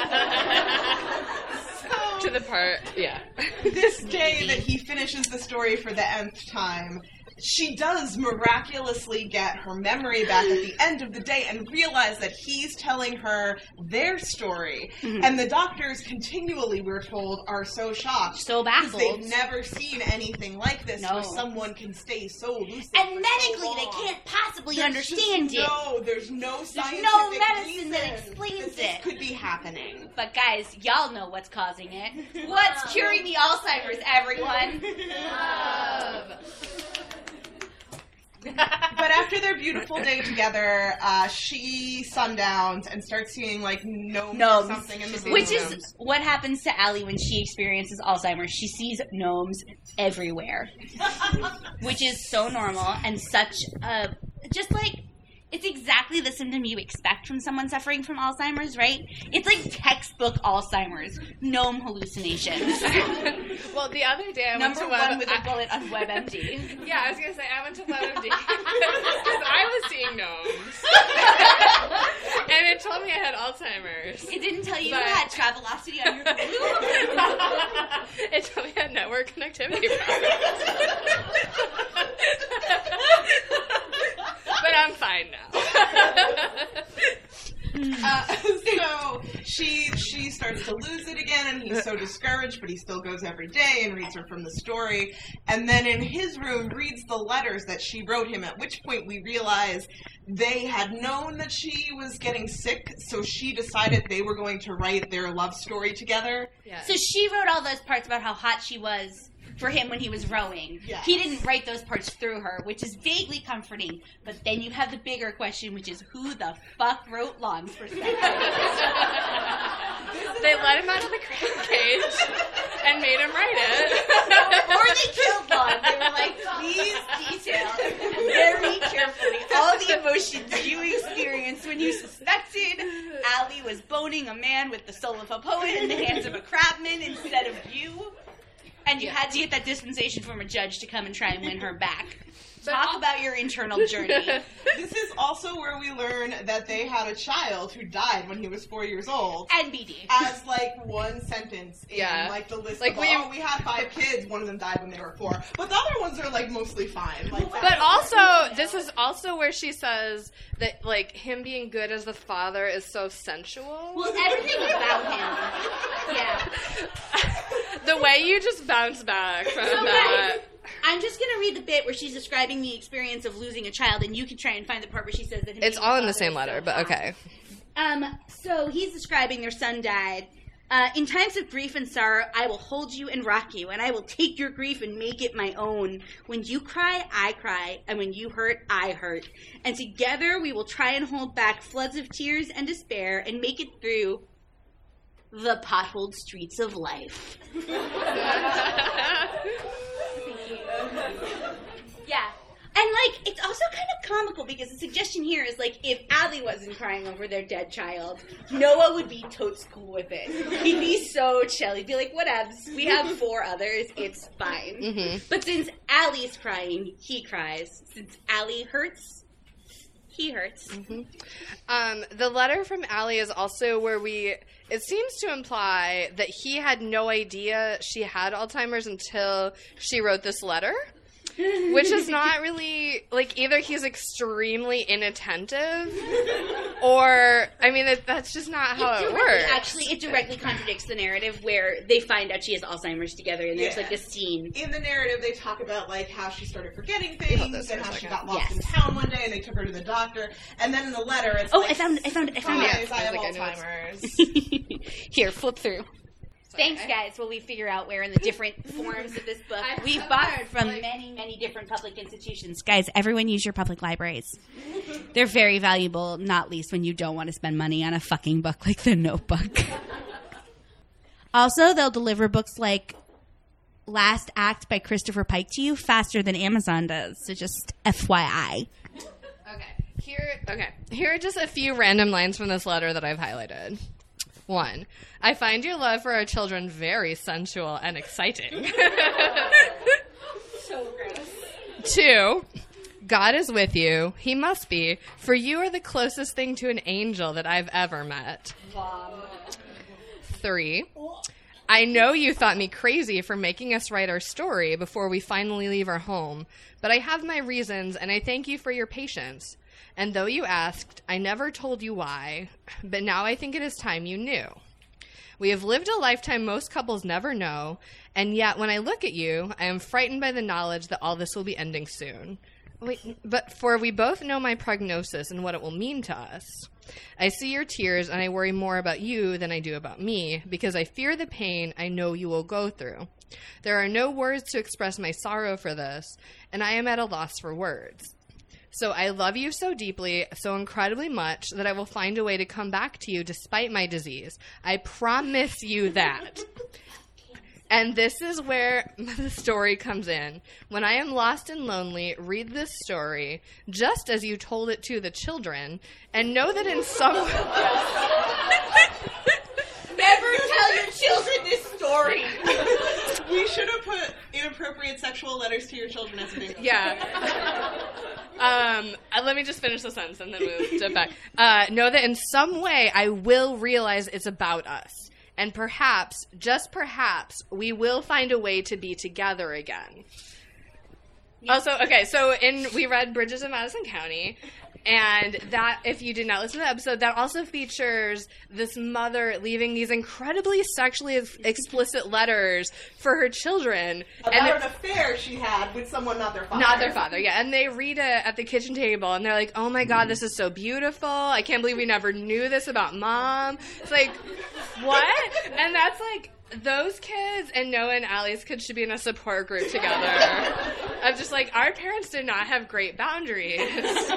to the part, yeah. this day that he finishes the story for the nth time, she does miraculously get her memory back at the end of the day and realize that he's telling her their story. Mm-hmm. And the doctors continually, we're told, are so shocked. So Because baffled. they've never seen anything like this No. where someone can stay so lucid. and medically, so they can't possibly There's understand just it. No, there's no scientific no medicine that explains this it. could be happening. But guys, y'all know what's causing it. What's curing the Alzheimer's, everyone? but after their beautiful day together, uh, she sundowns and starts seeing like gnomes, Gnomes. or something in the Which rooms. is what happens to Allie when she experiences Alzheimer's. She sees gnomes everywhere. Which is so normal and such a. Just like. It's exactly the symptom you expect from someone suffering from Alzheimer's, right? It's like textbook Alzheimer's, gnome hallucinations. well, the other day I Number went to one Web- with I- a bullet on WebMD. Yeah, I was gonna say I went to WebMD because I was seeing gnomes, and it told me I had Alzheimer's. It didn't tell you But- you had Travelocity on your Hulu. it told me I had network connectivity problems now. uh, so she she starts to lose it again, and he's so discouraged, but he still goes every day and reads her from the story. And then in his room, reads the letters that she wrote him. At which point, we realize they had known that she was getting sick, so she decided they were going to write their love story together. Yeah. So she wrote all those parts about how hot she was for him when he was rowing. Yes. He didn't write those parts through her, which is vaguely comforting. But then you have the bigger question, which is who the fuck wrote Lon's perspective? they let him out of the crab cage and made him write it. or they killed Long. They were like, please detail very carefully all the emotions you experienced when you suspected Allie was boning a man with the soul of a poet in the hands of a crabman instead of you. And you had to get that dispensation from a judge to come and try and win her back. Talk al- about your internal journey. This is also where we learn that they had a child who died when he was four years old. And BD. As like one sentence in Yeah. like the list Like, of we- oh we had five kids, one of them died when they were four. But the other ones are like mostly fine. Like But also, this is also where she says that like him being good as the father is so sensual. Well, everything about him. Yeah. the way you just bounce back from So, that. guys, I'm just gonna read the bit where she's describing the experience of losing a child, and you can try and find the part where she says that It's all in the same letter, but okay. Um, so he's describing their son died. Uh, in times of grief and sorrow, I will hold you and rock you, and I will take your grief and make it my own. When you cry, I cry, and when you hurt, I hurt. And together we will try and hold back floods of tears and despair and make it through the potholed streets of life. Yeah. And like it's also kind of comical because the suggestion here is like if Allie wasn't crying over their dead child, Noah would be totes cool with it. He'd be so chill. He'd be like, "Whatevs. We have four others. It's fine." hmm But since Allie's crying, he cries. Since Allie hurts, he hurts. Um, the letter from Allie is also where we. It seems to imply that he had no idea she had Alzheimer's until she wrote this letter. Which is not really like either he's extremely inattentive, or I mean that, that's just not how it, directly- works. Actually, it directly contradicts the narrative where they find out she has Alzheimer's together, and there's Yeah. like this scene. in the narrative, they talk about like how she started forgetting things and how she got lost in town one day and they took her to the doctor. And then in the letter, it's Oh, like, I found! I found it! I found it! I have I was like, I. Here, flip through. Thanks, guys. While we figure out where in the different forms of this book I've we've bought from like- many, many different public institutions. Guys, everyone use your public libraries. They're very valuable, not least when you don't want to spend money on a fucking book like The Notebook. also, they'll deliver books like Last Act by Christopher Pike to you faster than Amazon does. So just FYI. Okay. Here okay. Here are just a few random lines from this letter that I've highlighted. One, I find your love for our children very sensual and exciting. So gross. Two, God is with you. He must be, for you are the closest thing to an angel that I've ever met. Three, I know you thought me crazy for making us write our story before we finally leave our home, but I have my reasons and I thank you for your patience. And though you asked, I never told you why, but now I think it is time you knew. We have lived a lifetime most couples never know, and yet when I look at you, I am frightened by the knowledge that all this will be ending soon. Wait, but for we both know my prognosis and what it will mean to us. I see your tears and I worry more about you than I do about me because I fear the pain I know you will go through. There are no words to express my sorrow for this, and I am at a loss for words. So I love you so deeply, so incredibly much, that I will find a way to come back to you despite my disease. I promise you that. And this is where the story comes in. When I am lost and lonely, read this story just as you told it to the children, and know that in some Never tell your children this story. we should have put inappropriate sexual letters to your children as a bingo. Yeah. Um, uh, let me just finish the sentence and then we'll jump back. Uh, know that in some way I will realize it's about us. And perhaps, just perhaps, we will find a way to be together again. Also, okay, so in we read Bridges in Madison County, And that, if you did not listen to the episode, that also features this mother leaving these incredibly sexually explicit letters for her children. About and an affair she had with someone not their father. not their father, yeah. And they read it at the kitchen table and they're like, oh my god, this is so beautiful. I can't believe we never knew this about mom. It's like, what? And that's like, those kids and Noah and Allie's kids should be in a support group together. of just like, our parents did not have great boundaries.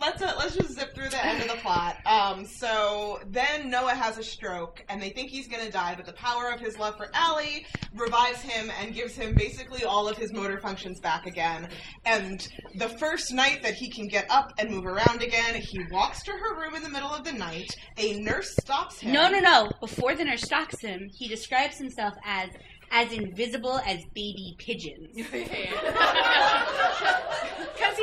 Let's uh, let's just zip through the end of the plot. Um, so then Noah has a stroke, and they think he's gonna die, but the power of his love for Allie revives him and gives him basically all of his motor functions back again. And the first night that he can get up and move around again, he walks to her room in the middle of the night. A nurse stops him. No, no, no. Before the nurse stops him, he describes himself as as invisible as baby pigeons.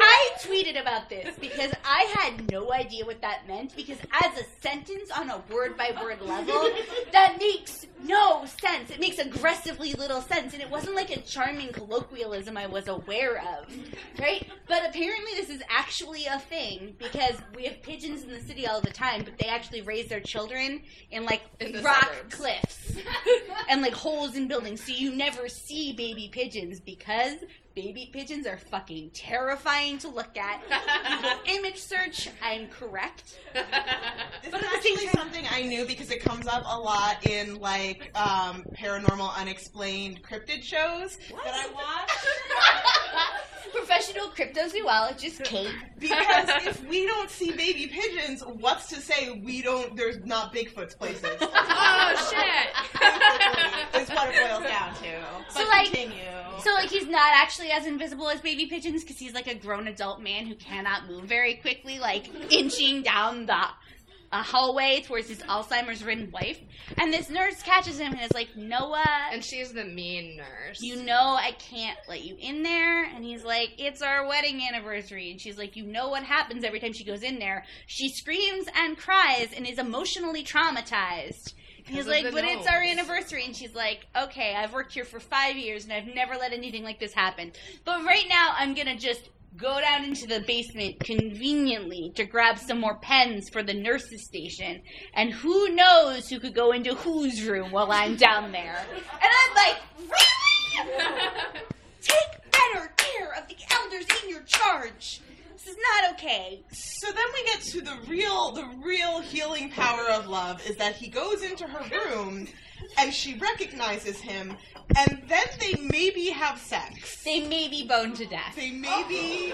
I tweeted about this because I had no idea what that meant because as a sentence on a word by word level, that makes no sense. It makes aggressively little sense and it wasn't like a charming colloquialism I was aware of. Right? But apparently this is actually a thing because we have pigeons in the city all the time, but they actually raise their children in like In rock suburbs. cliffs and like holes in buildings so you never see baby pigeons because baby pigeons are fucking terrifying to look at. Image search, I'm correct. This But is actually something I knew because it comes up a lot in like um, paranormal, unexplained cryptid shows that I watch. Professional cryptozoologist Kait. Because if we don't see baby pigeons, what's to say we don't? There's not Bigfoot's places. oh, shit. is what it boils down to. But So, like- continue. So like he's not actually as invisible as baby pigeons because he's like a grown adult man who cannot move very quickly, like inching down the a hallway towards his Alzheimer's ridden wife. And this nurse catches him and is like, Noah, And she's the mean nurse. you know I can't let you in there. And he's like, it's our wedding anniversary. And she's like, you know what happens every time she goes in there? She screams and cries and is emotionally traumatized. He's like, but it's our anniversary. And she's like, okay, I've worked here for five years and I've never let anything like this happen. But right now, I'm going to just go down into the basement conveniently to grab some more pens for the nurse's station. And who knows who could go into whose room while I'm down there. And I'm like, really? Take better care of the elders in your charge. This is not okay. So then we get to the real, the real healing power of love is that he goes into her room, and she recognizes him, and then they maybe have sex. They may be boned to death. They maybe,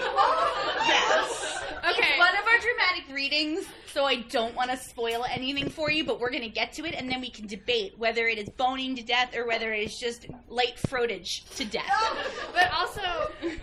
yes. Okay. It's one of our dramatic readings, so I don't want to spoil anything for you, but we're going to get to it, and then we can debate whether it is boning to death or whether it is just light frottage to death. But also,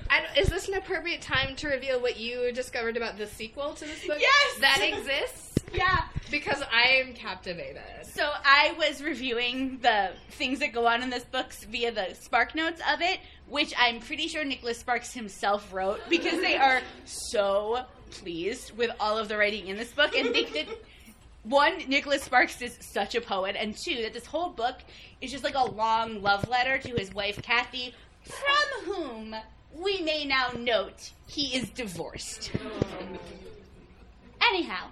I is this an appropriate time to reveal what you discovered about the sequel to this book? Yes! That exists? yeah. Because I am captivated. So I was reviewing the things that go on in this book via the SparkNotes of it, which I'm pretty sure Nicholas Sparks himself wrote because they are so pleased with all of the writing in this book and think that one, Nicholas Sparks is such a poet, and two, that this whole book is just like a long love letter to his wife Kathy, from whom we may now note he is divorced. Oh. Anyhow,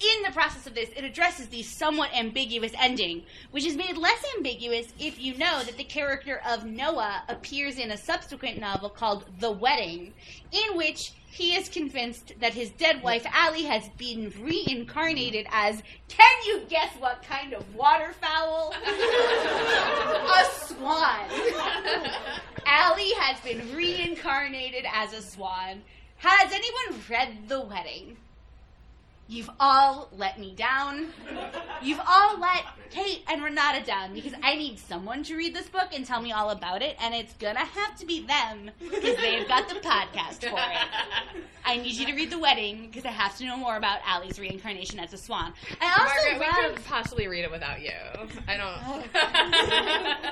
in the process of this, it addresses the somewhat ambiguous ending, which is made less ambiguous if you know that the character of Noah appears in a subsequent novel called The Wedding, in which he is convinced that his dead wife Allie has been reincarnated as can you guess what kind of waterfowl? a swan. Allie has been reincarnated as a swan. Has anyone read The Wedding? You've all let me down. You've all let Kait and Renata down because I need someone to read this book and tell me all about it, and it's gonna have to be them because they've got the podcast for it. I need you to read The Wedding because I have to know more about Allie's reincarnation as a swan. I also Margaret, we love. could possibly read it without you. I I don't. Oh.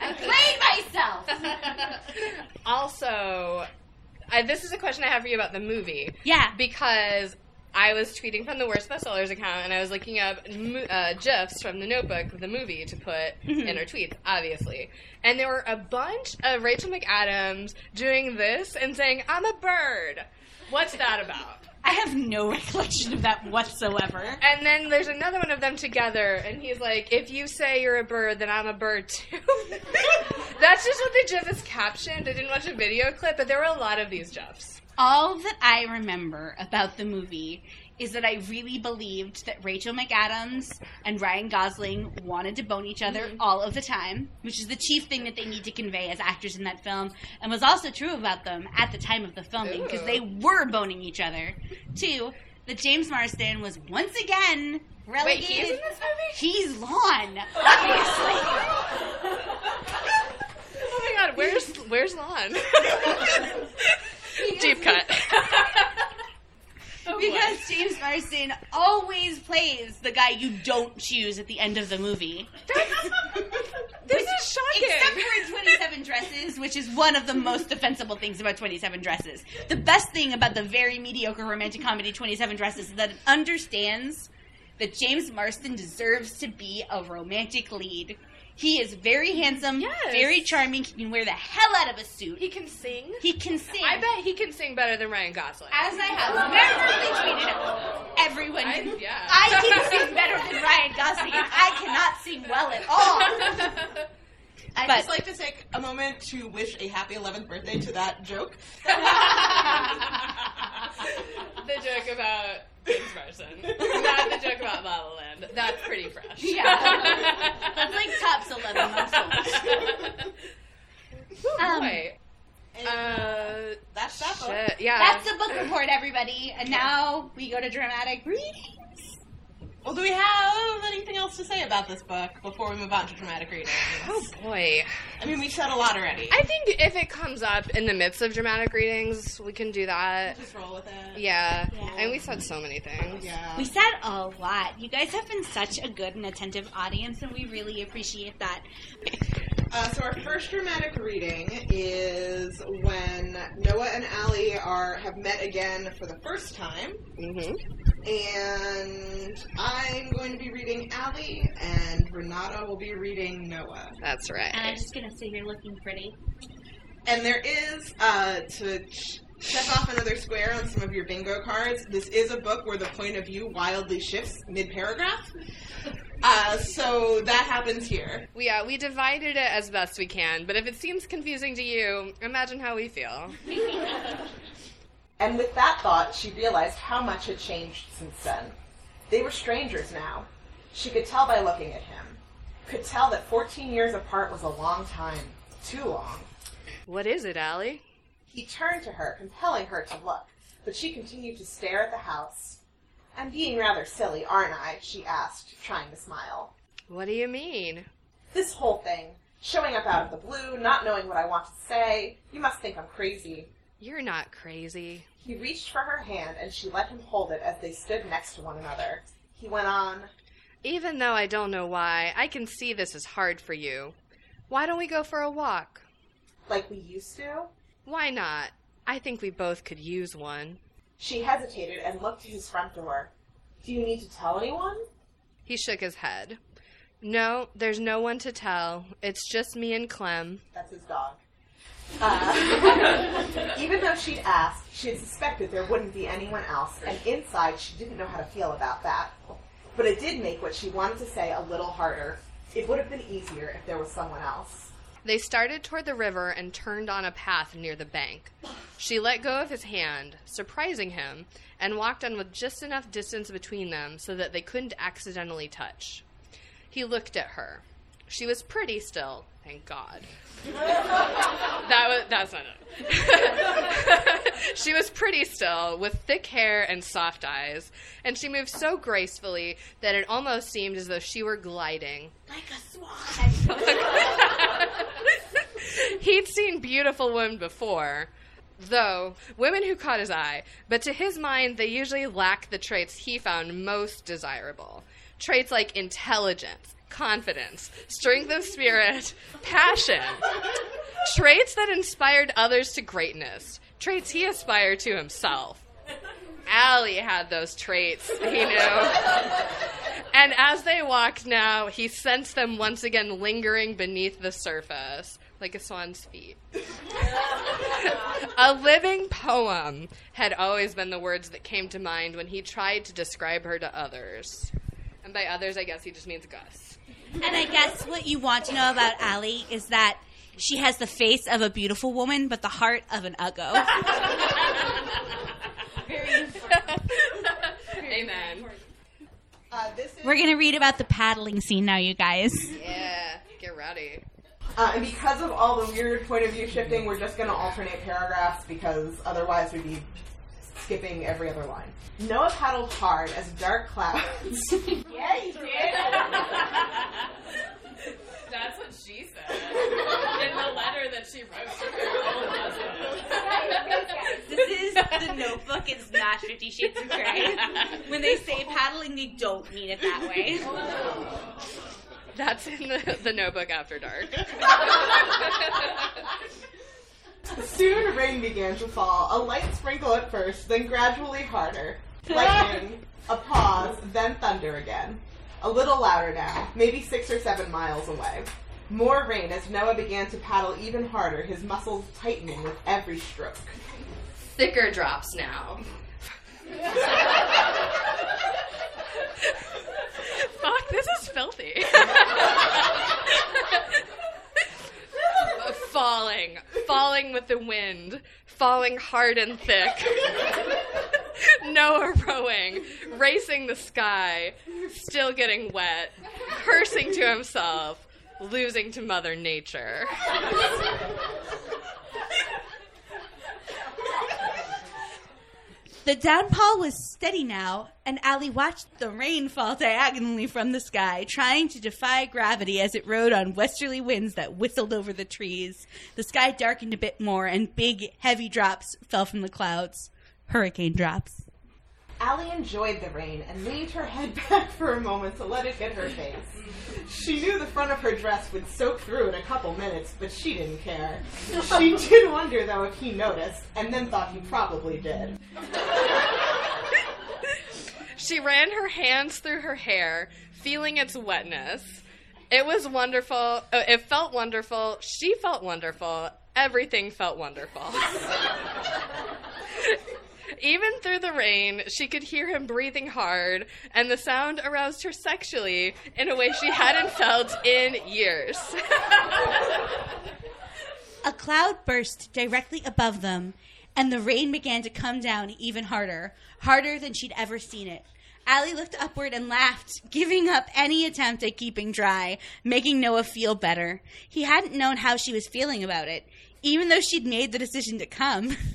I played myself. also, I, this is a question I have for you about the movie. Yeah. because I was tweeting from the Worst Bestsellers account and I was looking up uh, gifs from the Notebook, of the movie, to put in our tweets, obviously. And there were a bunch of Rachel McAdams doing this and saying, "I'm a bird." What's that about? I have no recollection of that whatsoever. And then there's another one of them together, and he's like, "If you say you're a bird, then I'm a bird too." That's just what the GIF is captioned. I didn't watch a video clip, but there were a lot of these GIFs. All that I remember about the movie is that I really believed that Rachel McAdams and Ryan Gosling wanted to bone each other mm-hmm. all of the time, which is the chief thing that they need to convey as actors in that film, and was also true about them at the time of the filming because they were boning each other. Two, that James Marsden was once again Wait, he's in this movie? He's Lon, oh. obviously. Oh my god, where's where's Lon? Deep cut. Oh, boy. Because James Marsden always plays the guy you don't choose at the end of the movie. this is shocking. Except for in 27 Dresses, which is one of the most defensible things about 27 Dresses. The best thing about the very mediocre romantic comedy 27 Dresses is that it understands that James Marsden deserves to be a romantic lead. He is very handsome, Yes. very charming, he can wear the hell out of a suit. he can sing. He can sing. I bet he can sing better than Ryan Gosling. As I have never tweeted out, everyone I- can. yeah. I can sing better than Ryan Gosling, I cannot sing well at all. I'd But- just like to take a moment to wish a happy 11th birthday to that joke. the joke about James Marsden, not the joke about La La Land. That's pretty fresh. Yeah. That's like tops 11 months old. Um, Boy. And Uh, that's that book. shit. Yeah. That's the book report, everybody. And now we go to dramatic readings. Well, do we have anything else to say about this book before we move on to dramatic readings? Oh boy. I mean, we said a lot already. I think if it comes up in the midst of dramatic readings, we can do that. just roll with it. Yeah. Yeah. And we said so many things. Yeah. We said a lot. You guys have been such a good and attentive audience, and we really appreciate that. Uh, so our first dramatic reading is when Noah and Allie are have met again for the first time, Mm-hmm. and I'm going to be reading Allie, and Renata will be reading Noah. That's right. And I'm just gonna say you're looking pretty. And there is uh, to ch- check off another square on some of your bingo cards. This is a book where the point of view wildly shifts mid paragraph. Uh, so that happens here. We, uh, we divided it as best we can, but if it seems confusing to you, imagine how we feel. And with that thought, she realized how much had changed since then. They were strangers now. She could tell by looking at him. Could tell that 14 years apart was a long time. Too long. What is it, Allie? He turned to her, compelling her to look, but she continued to stare at the house. I'm being rather silly, aren't I? she asked, trying to smile. What do you mean? This whole thing, showing up out of the blue, not knowing what I want to say, you must think I'm crazy. You're not crazy. He reached for her hand, and she let him hold it as they stood next to one another. He went on, Even though I don't know why, I can see this is hard for you. Why don't we go for a walk? like we used to. Why not? I think we both could use one. She hesitated and looked to his front door. Do you need to tell anyone? He shook his head. No, there's no one to tell. It's just me and Clem. That's his dog. Uh, even though she'd asked, she had suspected there wouldn't be anyone else, and inside she didn't know how to feel about that. But it did make what she wanted to say a little harder. It would have been easier if there was someone else. They started toward the river and turned on a path near the bank. She let go of his hand, surprising him, and walked on with just enough distance between them so that they couldn't accidentally touch. He looked at her. She was pretty still, thank God. that was that's not it. she was pretty still, with thick hair and soft eyes, and she moved so gracefully that it almost seemed as though she were gliding. Like a swan. He'd seen beautiful women before, though, women who caught his eye, but to his mind, they usually lack the traits he found most desirable. Traits like intelligence, confidence, strength of spirit, passion. Traits that inspired others to greatness. Traits he aspired to himself. Allie had those traits, he knew. And as they walked now, he sensed them once again lingering beneath the surface, like a swan's feet. A living poem had always been the words that came to mind when he tried to describe her to others. And by others, I guess he just means Gus. And I guess what you want to know about Allie is that she has the face of a beautiful woman, but the heart of an uggo. Amen. Uh, this is, We're gonna read about the paddling scene now, you guys. Yeah, get ready. uh, and because of all the weird point of view shifting, we're just going to alternate paragraphs because otherwise we'd be skipping every other line. Noah paddled hard as dark clouds. yeah, he did. That's what she said in the letter that she wrote to her. This is the notebook. It's not Fifty Shades of Grey. When they say paddling, they don't mean it that way. That's in the, the notebook after dark. Soon rain began to fall, a light sprinkle at first, then gradually harder. Lightning, a pause, then thunder again. A little louder now, maybe six or seven miles away. More rain as Noah began to paddle even harder, his muscles tightening with every stroke. Thicker drops now. Fuck, this is filthy. falling, falling with the wind, falling hard and thick. Noah rowing, racing the sky, still getting wet, cursing to himself, losing to Mother Nature. The downpour was steady now, and Allie watched the rain fall diagonally from the sky, trying to defy gravity as it rode on westerly winds that whistled over the trees. The sky darkened a bit more, and big, heavy drops fell from the clouds. Hurricane drops. Allie enjoyed the rain and leaned her head back for a moment to let it hit her face. She knew the front of her dress would soak through in a couple minutes, but she didn't care. She did wonder, though, if he noticed, and then thought he probably did. She ran her hands through her hair, feeling its wetness. It was wonderful. uh, It felt wonderful. She felt wonderful. Everything felt wonderful. Even through the rain, she could hear him breathing hard, and the sound aroused her sexually in a way she hadn't felt in years. A cloud burst directly above them, and the rain began to come down even harder, harder than she'd ever seen it. Allie looked upward and laughed, giving up any attempt at keeping dry, making Noah feel better. He hadn't known how she was feeling about it, even though she'd made the decision to come.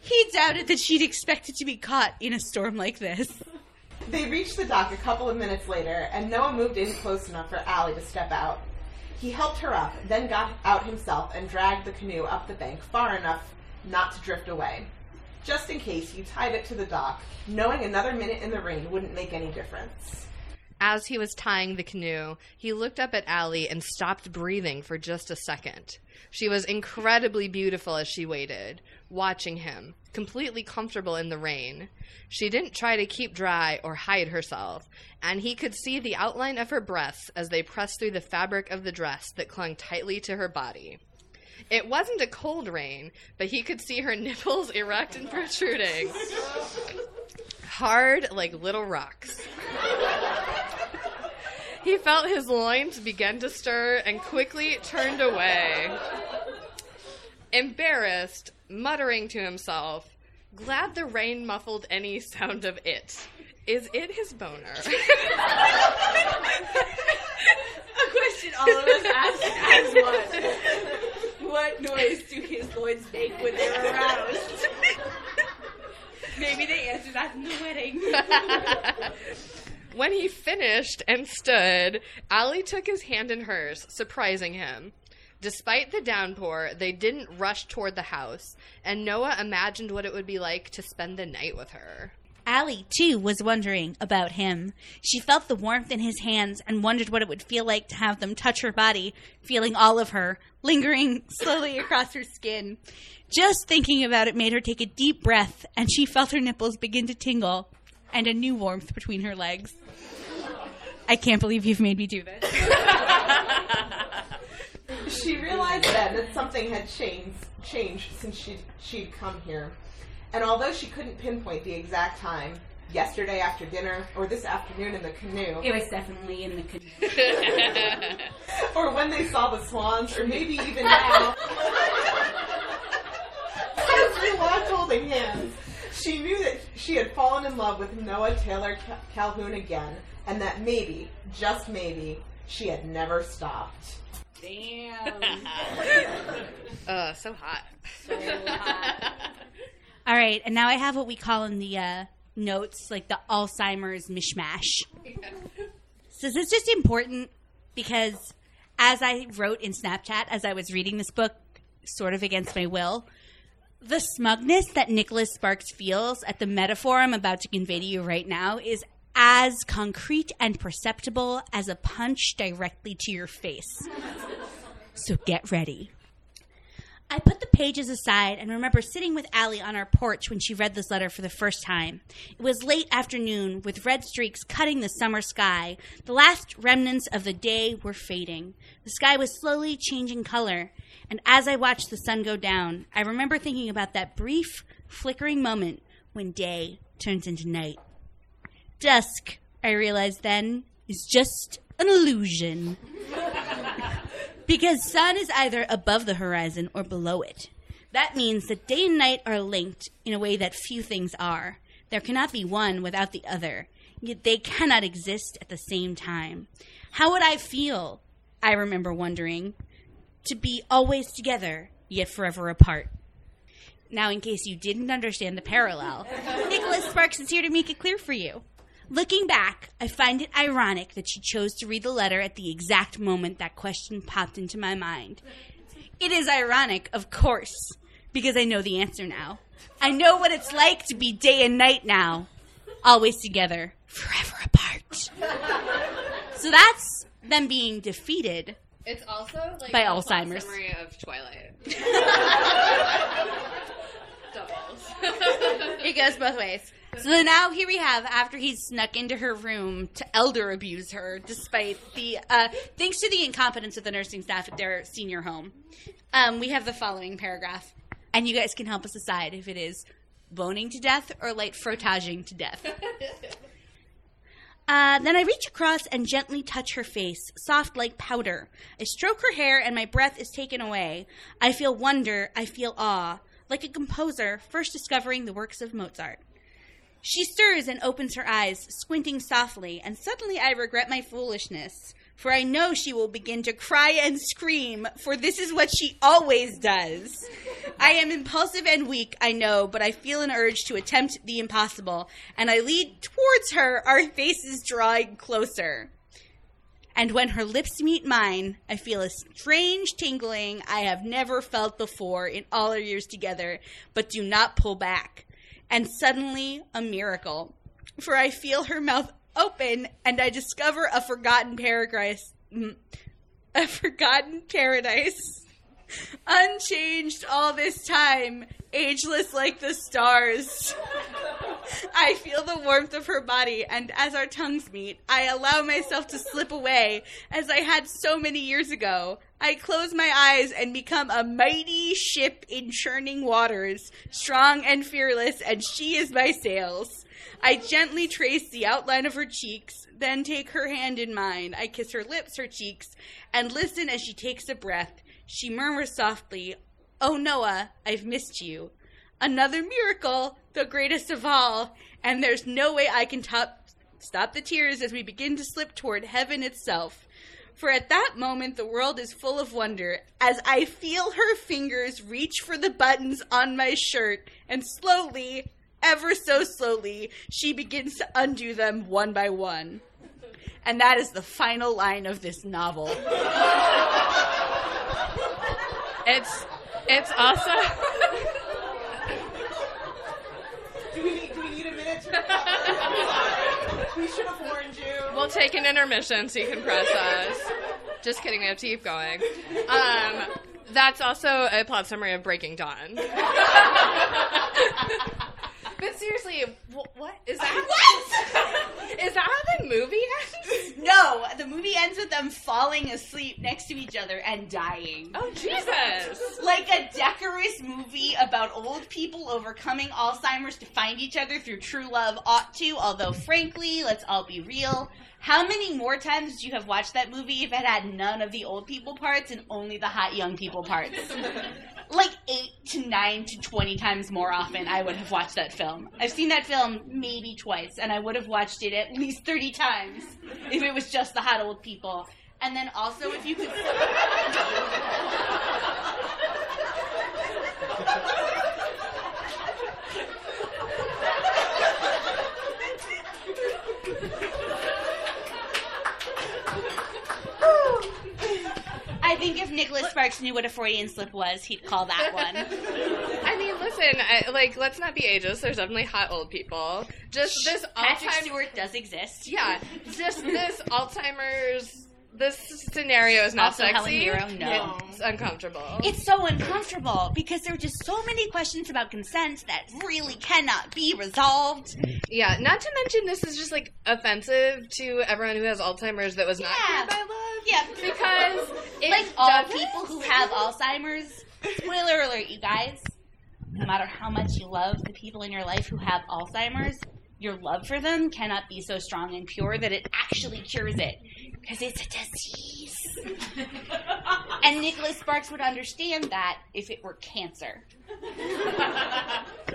he doubted that she'd expected to be caught in a storm like this. They reached the dock a couple of minutes later, and Noah moved in close enough for Allie to step out. He helped her up, then got out himself and dragged the canoe up the bank far enough not to drift away. Just in case, he tied it to the dock, knowing another minute in the rain wouldn't make any difference. As he was tying the canoe, he looked up at Allie and stopped breathing for just a second. She was incredibly beautiful as she waited, watching him, completely comfortable in the rain. She didn't try to keep dry or hide herself, and he could see the outline of her breasts as they pressed through the fabric of the dress that clung tightly to her body. It wasn't a cold rain, but he could see her nipples erect and protruding, hard like little rocks. He felt his loins begin to stir and quickly turned away. Embarrassed, muttering to himself, glad the rain muffled any sound of it. Is it his boner? A question all of us ask as one. What noise do his loins make when they're aroused? Maybe they answer that in the wedding. When he finished and stood, Allie took his hand in hers, surprising him. Despite the downpour, they didn't rush toward the house, and Noah imagined what it would be like to spend the night with her. Allie, too, was wondering about him. She felt the warmth in his hands and wondered what it would feel like to have them touch her body, feeling all of her, lingering slowly across her skin. Just thinking about it made her take a deep breath, and she felt her nipples begin to tingle and a new warmth between her legs. I can't believe you've made me do this. She realized then that something had changed changed since she she'd come here. And although she couldn't pinpoint the exact time, yesterday after dinner or this afternoon in the canoe, It was definitely in the canoe. or when they saw the swans, or maybe even now. As they walked holding hands, she knew that she had fallen in love with Noah Taylor Cal- Calhoun again, and that maybe, just maybe, she had never stopped. Damn. uh, so hot. So hot. All right, and now I have what we call in the uh, notes like the Alzheimer's mishmash. So this is just important because as I wrote in Snapchat as I was reading this book, sort of against my will, the smugness that Nicholas Sparks feels at the metaphor I'm about to convey to you right now is as concrete and perceptible as a punch directly to your face. So get ready. I put the pages aside and remember sitting with Allie on our porch when she read this letter for the first time. It was late afternoon, with red streaks cutting the summer sky. The last remnants of the day were fading. The sky was slowly changing color, and as I watched the sun go down, I remember thinking about that brief, flickering moment when day turns into night. Dusk, I realized then, is just an illusion because sun is either above the horizon or below it. That means that day and night are linked in a way that few things are. There cannot be one without the other, yet they cannot exist at the same time. How would I feel, I remember wondering, to be always together, yet forever apart? Now, in case you didn't understand the parallel, Nicholas Sparks is here to make it clear for you. Looking back, I find it ironic that she chose to read the letter at the exact moment that question popped into my mind. It is ironic, of course, because I know the answer now. I know what it's like to be day and night now, always together, forever apart. So that's them being defeated. It's also like By Alzheimer's. summary of Twilight. Doubles. It goes both ways. So now here we have, after he's snuck into her room to elder abuse her, despite the, uh, thanks to the incompetence of the nursing staff at their senior home, um, we have the following paragraph. And you guys can help us decide if it is boning to death or light frottaging to death. Uh, then I reach across and gently touch her face, soft like powder. I stroke her hair and my breath is taken away. I feel wonder, I feel awe, like a composer first discovering the works of Mozart. She stirs and opens her eyes, squinting softly, and suddenly I regret my foolishness. For I know she will begin to cry and scream, for this is what she always does. I am impulsive and weak, I know, but I feel an urge to attempt the impossible, and I lead towards her, our faces drawing closer. And when her lips meet mine, I feel a strange tingling I have never felt before in all our years together, but do not pull back. And suddenly, a miracle. For I feel her mouth open, and I discover a forgotten paradise. mm, A forgotten paradise. Unchanged all this time, ageless like the stars. I feel the warmth of her body, and as our tongues meet, I allow myself to slip away as I had so many years ago. I close my eyes and become a mighty ship in churning waters, strong and fearless, and she is my sails. I gently trace the outline of her cheeks, then take her hand in mine. I kiss her lips, her cheeks, and listen as she takes a breath. She murmurs softly, Oh, Noah, I've missed you. Another miracle, the greatest of all, and there's no way I can top, stop the tears as we begin to slip toward heaven itself. For at that moment, the world is full of wonder as I feel her fingers reach for the buttons on my shirt, and slowly, ever so slowly, she begins to undo them one by one. And that is the final line of this novel. it's it's also Do we need, do we need a minute to we should have warned you. we'll take an intermission so you can process. Just kidding, we have to keep going. Um, that's also a plot summary of Breaking Dawn. but seriously, wh- what is that? What is that? How the movie ends? No, the movie ends with them falling asleep next to each other and dying. Oh Jesus! Like a decorous movie about old people overcoming Alzheimer's to find each other through true love ought to, although frankly, let's all be real. How many more times would you have watched that movie if it had none of the old people parts and only the hot young people parts? like eight to nine to twenty times more often I would have watched that film. I've seen that film maybe twice, and I would have watched it at least thirty times if it was just the hot old people. And then also if you could I think if Nicholas Sparks knew what a Freudian slip was, he'd call that one. I mean, listen, I, like, let's not be ageist. There's definitely hot old people. Just this Patrick Alzheimer's. Stewart does exist. Yeah, just this Alzheimer's. This scenario is not Also sexy. Helen Mirren, no. It's uncomfortable. It's so uncomfortable because there are just so many questions about consent that really cannot be resolved. yeah, not to mention this is just like offensive to everyone who has Alzheimer's that was not Yeah. by love. Yeah, Because it like all doesn't- people who have Alzheimer's. Spoiler alert, you guys. No matter how much you love the people in your life who have Alzheimer's, your love for them cannot be so strong and pure that it actually cures it. Because it's a disease. and Nicholas Sparks would understand that if it were cancer.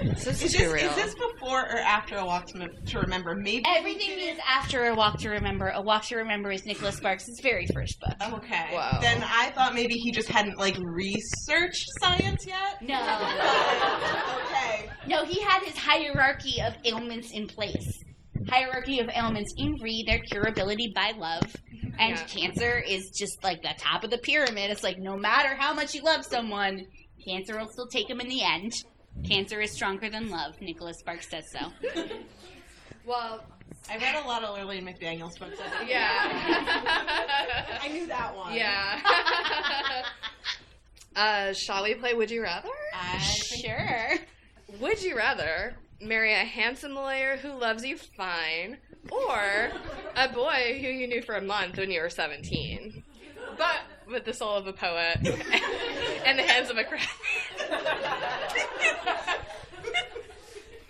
This is Is this, real. is this before or after A Walk to, Mem- to Remember? Maybe Everything is after A Walk to Remember. A Walk to Remember is Nicholas Sparks' very first book. Okay. Wow. Then I thought maybe he just hadn't like researched science yet. No. okay. No, he had his hierarchy of ailments in place. Hierarchy of ailments in Reed, their curability by love. And Yeah. cancer is just like the top of the pyramid. It's like no matter how much you love someone, cancer will still take them in the end. Cancer is stronger than love. Nicholas Sparks says so. well, I read a lot of Lurlene McDaniel's books. I yeah. I knew that one. yeah. uh, shall we play Would You Rather? Uh, sure. Would you rather marry a handsome lawyer who loves you fine or a boy who you knew for a month when you were 17? But with the soul of a poet and the hands of a crab.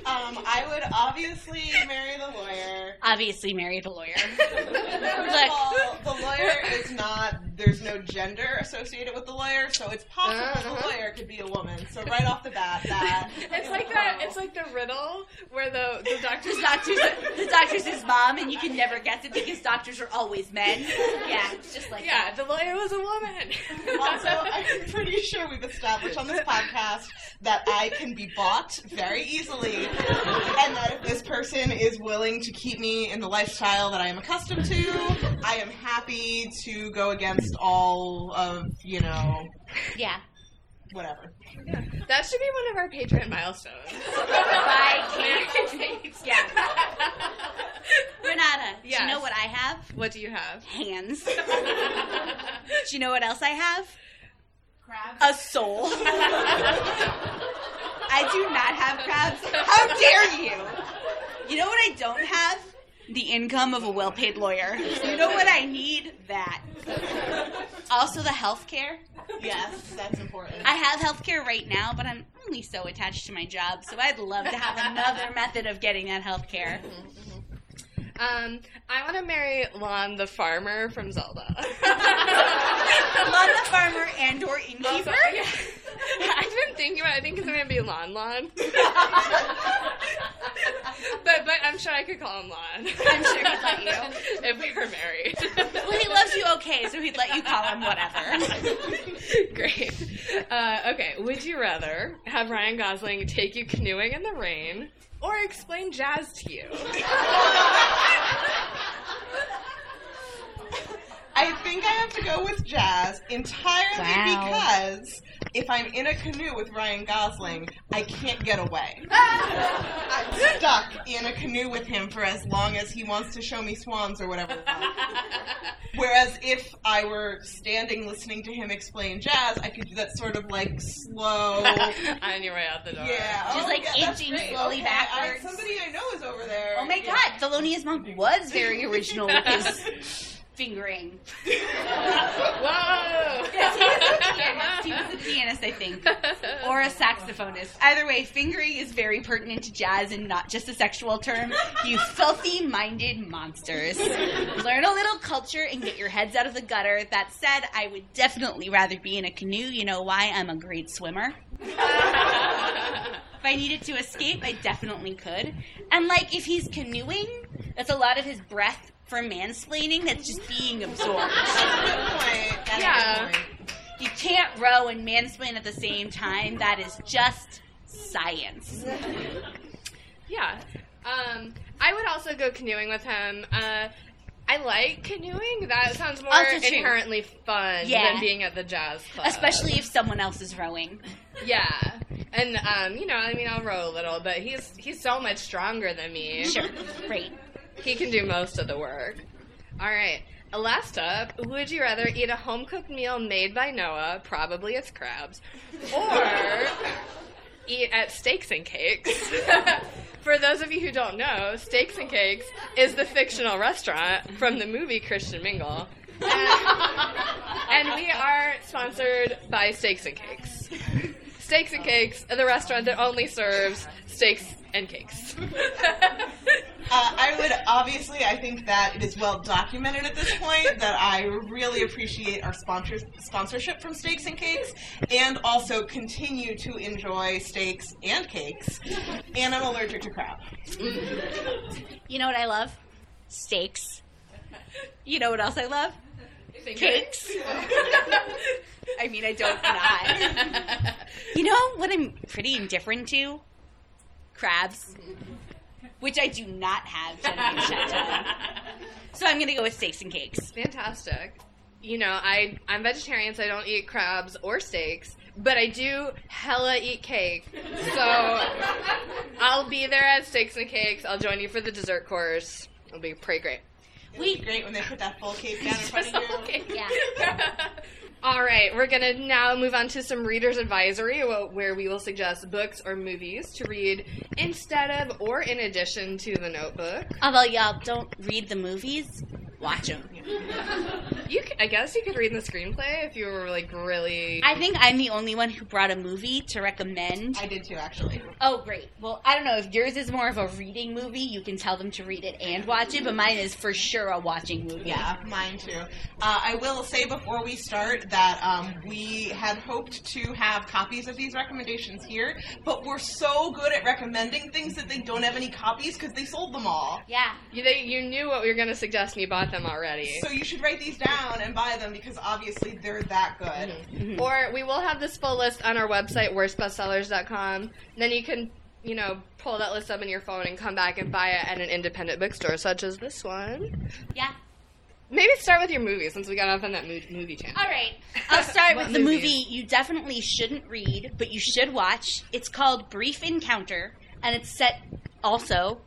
Um, I would obviously marry the lawyer. Obviously, marry the lawyer. First of all, the lawyer is not. There's no gender associated with the lawyer, so it's possible Uh-huh. the lawyer could be a woman. So right off the bat, that It's like that. It's like the riddle where the the doctor's The doctor's, the doctor's his mom, and you can never guess it because doctors are always men. Yeah, it's just like Yeah, the lawyer was a woman. Also, I'm pretty sure we've established on this podcast that I can be bought very easily, and that if this person is willing to keep me in the lifestyle that I am accustomed to, I am happy to go against all of, you know, yeah. whatever. Yeah. that should be one of our Patreon milestones. By Kait. yeah. Renata, do you know what I have? What do you have? Hands. do you know what else I have? Crab. A soul. I do not have crabs. How dare you? You know what I don't have? The income of a well paid lawyer. You know what I need? That. Also, the health care. Yes, that's important. I have health care right now, but I'm only so attached to my job, so I'd love to have another method of getting that health care. Mm-hmm. Um, I want to marry Lon the farmer from Zelda. Lon the farmer and or Also, innkeeper. yeah. I've been thinking about. It. I think it's gonna be Lon Lon. but but I'm sure I could call him Lon. I'm sure he'd let you. if we were married. Well, he loves you okay, so he'd let you call him whatever. Great. Uh, okay. Would you rather have Ryan Gosling take you canoeing in the rain or explain jazz to you? I think I have to go with jazz entirely Wow. because if I'm in a canoe with Ryan Gosling, I can't get away. I'm stuck in a canoe with him for as long as he wants to show me swans or whatever. Whereas if I were standing listening to him explain jazz, I could do that sort of like slow. On your way out the door. Yeah, Just, oh, like, yeah, inching slowly Okay, backwards. I, somebody I know is over there. Oh my Yeah. god, Thelonious Monk was very original with his fingering. Whoa! Yes, he was a pianist. He was a pianist, I think. Or a saxophonist. Either way, fingering is very pertinent to jazz and not just a sexual term. You filthy minded monsters. Learn a little culture and get your heads out of the gutter. That said, I would definitely rather be in a canoe. You know why? I'm a great swimmer. If I needed to escape, I definitely could. And like if he's canoeing, that's a lot of his breath for mansplaining that's just being absorbed. Good point. That's a Yeah. good point. You can't row and mansplain at the same time. That is just science. Yeah. Um, I would also go canoeing with him. Uh, I like canoeing. That sounds more Also inherently fun Yeah. than being at the jazz club. Especially if someone else is rowing. yeah. And um, you know, I mean, I'll row a little, but he's he's so much stronger than me. Sure. Great. He can do most of the work. All right. Last up, would you rather eat a home cooked meal made by Noah, probably it's crabs, or eat at Steaks and Cakes? For those of you who don't know, Steaks and Cakes is the fictional restaurant from the movie Christian Mingle. And, and we are sponsored by Steaks and Cakes. Steaks and Cakes, the restaurant that only serves steaks and cakes. Uh, I would obviously, I think that it is well documented at this point that I really appreciate our sponsors, sponsorship from Steaks and Cakes, and also continue to enjoy steaks and cakes. And I'm allergic to crab. You know what I love? Steaks. You know what else I love? Cakes. I mean, I don't not. You know what I'm pretty indifferent to? Crabs. Which I do not have So I'm gonna go with steaks and cakes. Fantastic. You know, I I'm vegetarian, so I don't eat crabs or steaks, but I do hella eat cake. So I'll be there at Steaks and Cakes. I'll join you for the dessert course. It'll be pretty great. We great when they put that full cake down in front of you. Okay. Yeah. All right, we're gonna now move on to some readers' advisory, where we will suggest books or movies to read instead of or in addition to the Notebook. Although y'all don't read the movies, watch them. You, c- I guess, you could read the screenplay if you were like really. I think I'm the only one who brought a movie to recommend. I did too, actually. Oh, great. Well, I don't know if yours is more of a reading movie. You can tell them to read it and watch it, but mine is for sure a watching movie. Yeah, mine too. Uh, I will say before we start that um, we had hoped to have copies of these recommendations here, but we're so good at recommending things that they don't have any copies because they sold them all. Yeah. You, they, you knew what we were going to suggest and you bought them already. So you should write these down and buy them because obviously they're that good. Mm-hmm. Mm-hmm. Or we will have this full list on our website, worstbestsellers.com. Then you can, you know, pull that list up in your phone and come back and buy it at an independent bookstore, such as this one. Yeah. Maybe start with your movie since we got off on that movie channel. All right. I'll start with the movies? movie you definitely shouldn't read, but you should watch. It's called Brief Encounter, and it's set also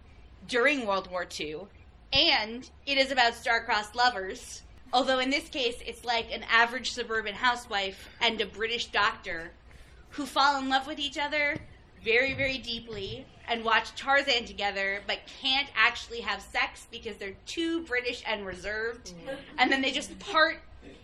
during World War II, and it is about star-crossed lovers. Although in this case, it's like an average suburban housewife and a British doctor who fall in love with each other very, very deeply and watch Tarzan together, but can't actually have sex because they're too British and reserved. Mm. And then they just part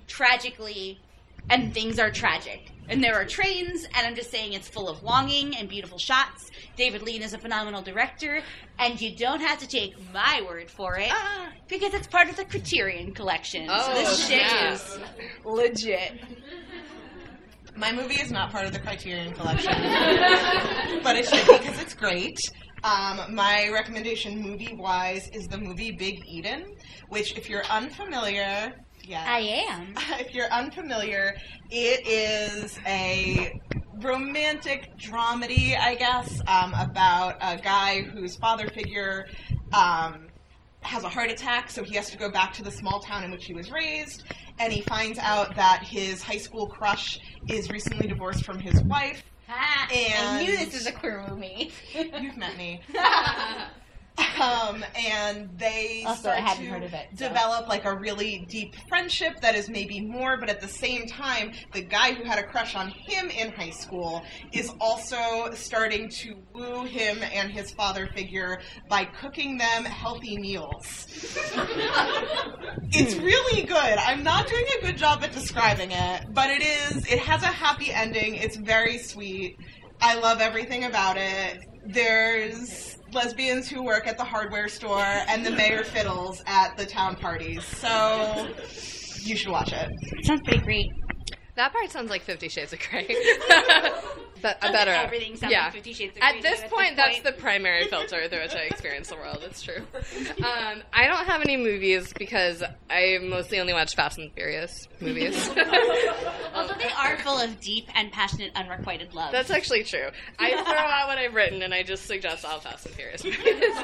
tragically, and things are tragic. And there are trains, and I'm just saying it's full of longing and beautiful shots. David Lean is a phenomenal director, and you don't have to take my word for it because it's part of the Criterion collection. so Oh, this shit snap. is legit. My movie is not part of the Criterion Collection, but it should because it's great. Um, my recommendation, movie wise, is the movie Big Eden, which, if you're unfamiliar, yeah, I am. if you're unfamiliar, it is a romantic dramedy, I guess, um, about a guy whose father figure um, has a heart attack, so he has to go back to the small town in which he was raised, and he finds out that his high school crush is recently divorced from his wife. Ah, I And- knew this was a queer movie. You've met me. Um, and they Also, start to heard of it, so. develop like a really deep friendship that is maybe more, but at the same time, the guy who had a crush on him in high school is also starting to woo him and his father figure by cooking them healthy meals. it's really good. I'm not doing a good job at describing it, but it is. It has a happy ending. It's very sweet. I love everything about it. There's lesbians who work at the hardware store, and the mayor fiddles at the town parties. So you should watch it. Sounds pretty great. That part sounds like Fifty Shades of Grey. but I Doesn't better. everything sound yeah. like Fifty Shades of Grey. At Grey this to you point, that's the primary filter through which I experience the world. It's true. Um, I don't have any movies because I mostly only watch Fast and Furious movies. Although they are full of deep and passionate unrequited love. That's actually true. I throw out what I've written and I just suggest all Fast and Furious movies.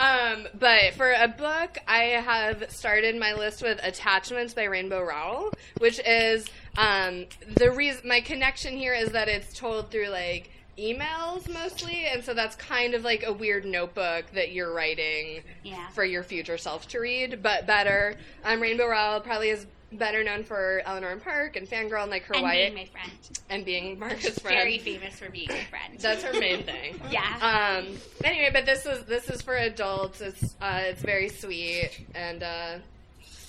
um, but for a book, I have started my list with Attachments by Rainbow Rowell, which is um, the reason. My connection here is that it's told through like emails mostly, and so that's kind of like a weird notebook that you're writing Yeah. for your future self to read, but better. Um, Rainbow Rowell probably is better known for Eleanor and Park and Fangirl and like her and Wyatt being my friend. and being Marcus' friend. Very famous for being my friend. That's her main thing. yeah. Um. Anyway, but this is this is for adults. It's uh, it's very sweet and uh,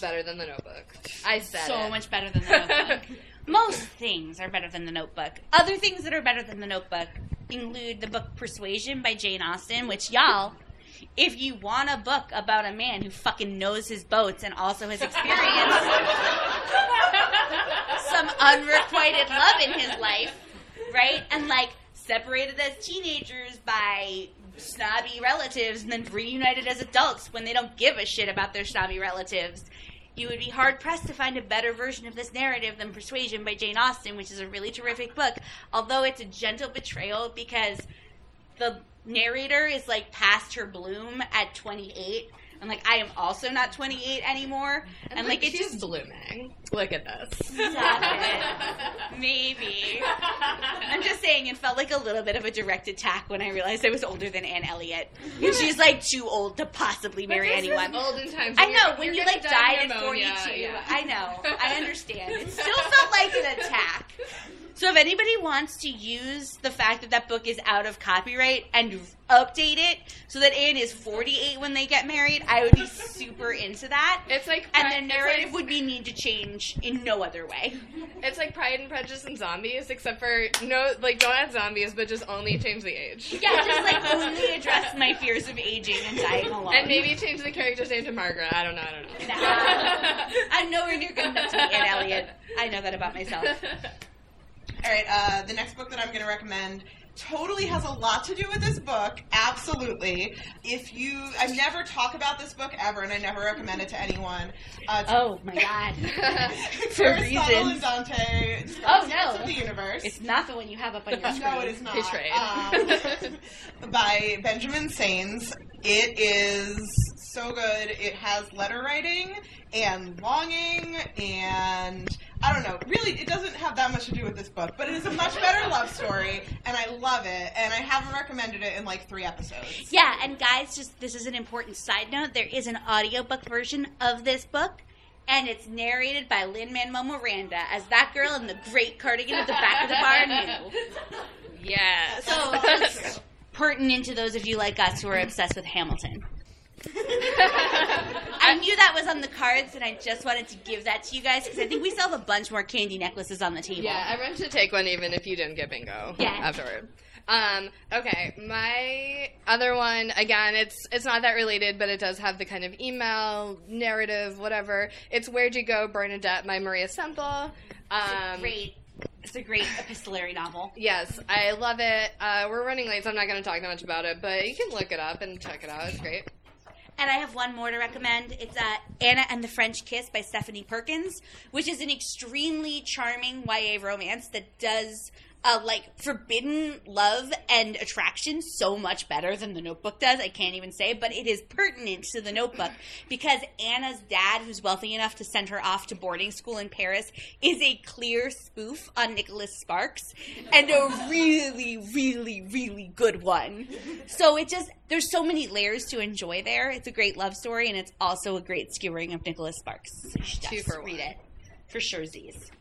better than the Notebook. I said so it. much better than the notebook. Most things are better than the notebook. Other things that are better than the notebook include the book Persuasion by Jane Austen, which y'all, if you want a book about a man who fucking knows his boats and also his experience, some unrequited love in his life, right? And like separated as teenagers by snobby relatives and then reunited as adults when they don't give a shit about their snobby relatives. You would be hard pressed to find a better version of this narrative than Persuasion by Jane Austen, which is a really terrific book. Although it's a gentle betrayal because the narrator is like past her bloom at 28. And like, I am also not 28 anymore. And, like, it's she's just blooming. Look at this. Maybe. I'm just saying it felt like a little bit of a direct attack when I realized I was older than Anne Elliot. And she's like too old to possibly marry anyone. Olden times. I know, when you like die died at 42. yeah. I know. I understand. It still felt like an attack. So if anybody wants to use the fact that that book is out of copyright and update it so that Anne is 48 when they get married, I would be super into that. It's like And the narrative like- would be need to change in no other way. It's like Pride and Prejudice and zombies, except for no, like don't add zombies, but just only change the age. Yeah, just like only address my fears of aging and dying alone. And maybe change the character's name to Margaret. I don't know. I don't know. Nah. I'm nowhere near good enough to be Anne Elliot. I know that about myself. All right, uh, the next book that I'm going to recommend totally has a lot to do with this book. Absolutely. If you, I never talk about this book ever, and I never recommend it to anyone. Uh, Oh my god. For Aristotle reasons. and Dante. Oh, no. of the universe. It's not the one you have up on your screen. no, it is not. Betrayed. Um, by Benjamin Sáenz. It is so good. It has letter writing and longing and I don't know. Really, it doesn't have that much to do with this book, but it is a much better love story, and I love it. And I haven't recommended it in like three episodes. Yeah, and guys, just this is an important side note. There is an audiobook version of this book, and it's narrated by Lin Manuel Miranda as that girl in the great cardigan at the back of the bar knew. Yes. So just pertinent to those of you like us who are obsessed with Hamilton. I knew that was on the cards, and I just wanted to give that to you guys because I think we still have a bunch more candy necklaces on the table. Yeah, everyone should take one even if you didn't get bingo Yeah. afterward. Um, okay, my other one again, it's it's not that related, but it does have the kind of email narrative, whatever. It's Where'd You Go, Bernadette by Maria Semple. Um, great. It's a great epistolary novel. Yes, I love it. Uh, we're running late, so I'm not going to talk that much about it, but you can look it up and check it out. It's great. And I have one more to recommend. It's uh, Anna and the French Kiss by Stephanie Perkins, which is an extremely charming YA romance that does uh, like forbidden love and attraction so much better than the Notebook does. I can't even say, but it is pertinent to the Notebook because Anna's dad, who's wealthy enough to send her off to boarding school in Paris, is a clear spoof on Nicholas Sparks and a really, really, really good one. So it just there's so many layers to enjoy there. It's a great love story and it's also a great skewering of Nicholas Sparks. So you should Two just for read it for sure. Z's.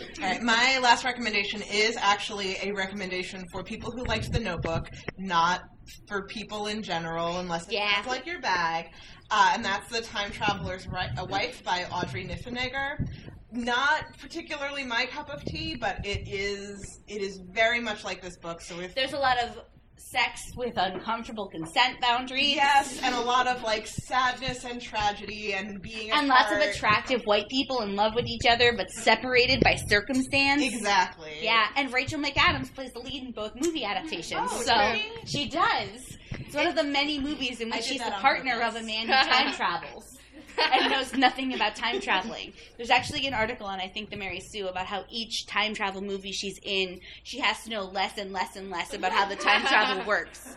All right, my last recommendation is actually a recommendation for people who liked the Notebook, not for people in general, unless it Yeah. like your bag. Uh, and that's The Time Traveler's Ri- a Wife by Audrey Niffenegger. Not particularly my cup of tea, but it is it is very much like this book. So if There's a lot of sex with uncomfortable consent boundaries. yes, and a lot of like sadness and tragedy and being And lots of attractive white people in love with each other, but separated by circumstance. Exactly. Yeah, and Rachel McAdams plays the lead in both movie adaptations. Oh, so really? she does. It's one of the many movies in which she's the partner purpose. of a man who time travels and knows nothing about time traveling. There's actually an article on I think the Mary Sue about how each time travel movie she's in, she has to know less and less and less about how the time travel works.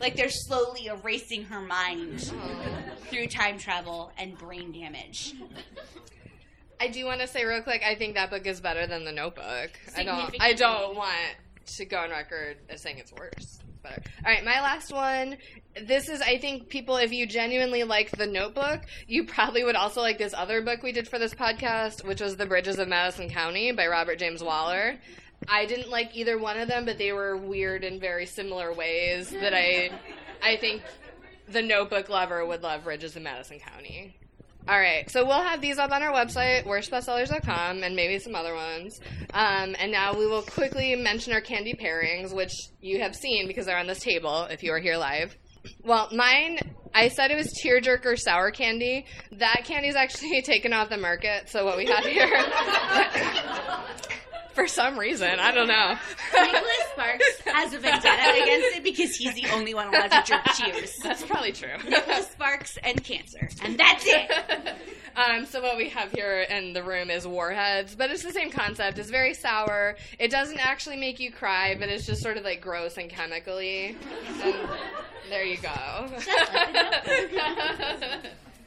Like they're slowly erasing her mind through time travel and brain damage. I do want to say real quick. I think that book is better than the Notebook. I don't. I don't want to go on record as saying it's worse. But all right, my last one. This is, I think, people. If you genuinely like the Notebook, you probably would also like this other book we did for this podcast, which was The Bridges of Madison County by Robert James Waller. I didn't like either one of them, but they were weird in very similar ways that I, I think, the Notebook lover would love Bridges of Madison County. All right, so we'll have these up on our website, worstbestsellers.com, and maybe some other ones. Um, and now we will quickly mention our candy pairings, which you have seen because they're on this table if you are here live. Well, mine, I said it was tearjerker sour candy. That candy is actually taken off the market, so what we have here. For some reason, I don't know. Nicholas Sparks has a vendetta against it because he's the only one allowed to drink cheers. That's probably true. Nicholas Sparks and cancer. And that's it. um, so what we have here in the room is warheads, but it's the same concept. It's very sour. It doesn't actually make you cry, but it's just sort of like gross and chemically. And there you go.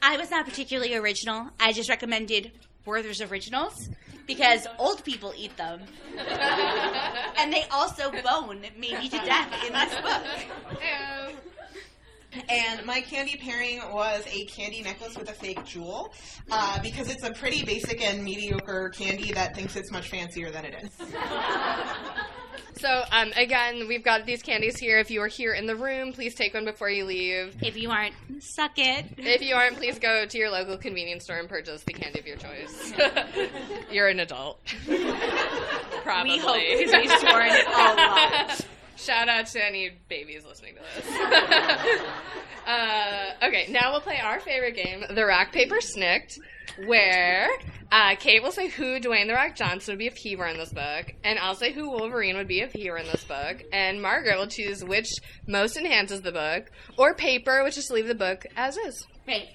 I was not particularly original. I just recommended Werther's Originals because old people eat them. and they also bone maybe to death in this book. And my candy pairing was a candy necklace with a fake jewel, uh, because it's a pretty basic and mediocre candy that thinks it's much fancier than it is. So um, again, we've got these candies here. If you are here in the room, please take one before you leave. If you aren't, suck it. If you aren't, please go to your local convenience store and purchase the candy of your choice. You're an adult. Probably. We hope because we've sworn a lot. Shout out to any babies listening to this. uh, okay, now we'll play our favorite game, the Rock Paper Snikt, where uh, Kait will say who Dwayne the Rock Johnson would be if he were in this book, and I'll say who Wolverine would be if he were in this book, and Margaret will choose which most enhances the book, or paper, which is to leave the book as is. Right.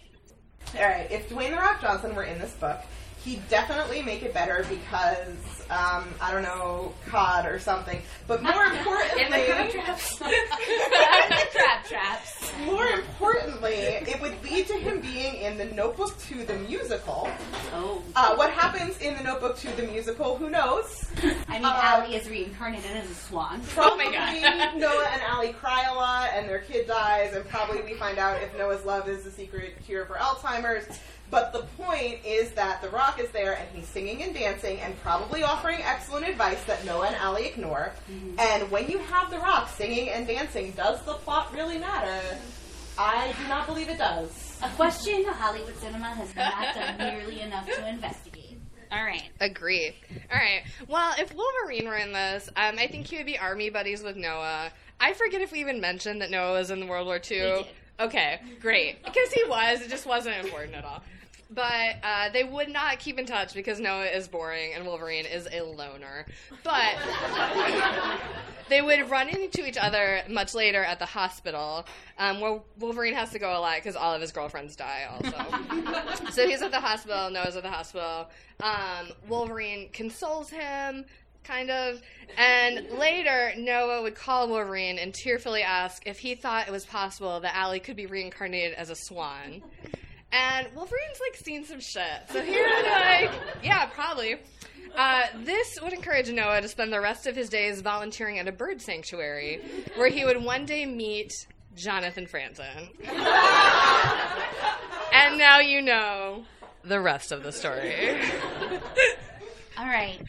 All right, if Dwayne the Rock Johnson were in this book, he'd definitely make it better because um, I don't know cod or something. But more importantly, Trap traps. more importantly, it would lead to him being in the Notebook to the musical. Oh. Uh, what happens in the Notebook to the musical? Who knows? I mean, Uh, Allie is reincarnated as a swan. Probably Oh my God. Noah and Allie cry a lot, and their kid dies, and probably we find out if Noah's love is the secret cure for Alzheimer's. But the point is that The Rock is there, and he's singing and dancing, and probably offering excellent advice that Noah and Allie ignore. And when you have The Rock singing and dancing, does the plot really matter? I do not believe it does. A question the Hollywood cinema has not done nearly enough to investigate. All right. Agree. All right. Well, if Wolverine were in this, um, I think he would be army buddies with Noah. I forget if we even mentioned that Noah was in the World War II. did. Okay, great. Because he was, it just wasn't important at all. But uh, they would not keep in touch because Noah is boring and Wolverine is a loner. But they would run into each other much later at the hospital, um, where Wolverine has to go a lot because all of his girlfriends die also. so he's at the hospital, Noah's at the hospital. Um, Wolverine consoles him, kind of. And later, Noah would call Wolverine and tearfully ask if he thought it was possible that Allie could be reincarnated as a swan. And Wolverine's like seen some shit. So he would like, yeah, probably. Uh, this would encourage Noah to spend the rest of his days volunteering at a bird sanctuary, where he would one day meet Jonathan Franzen. and now you know the rest of the story. All right.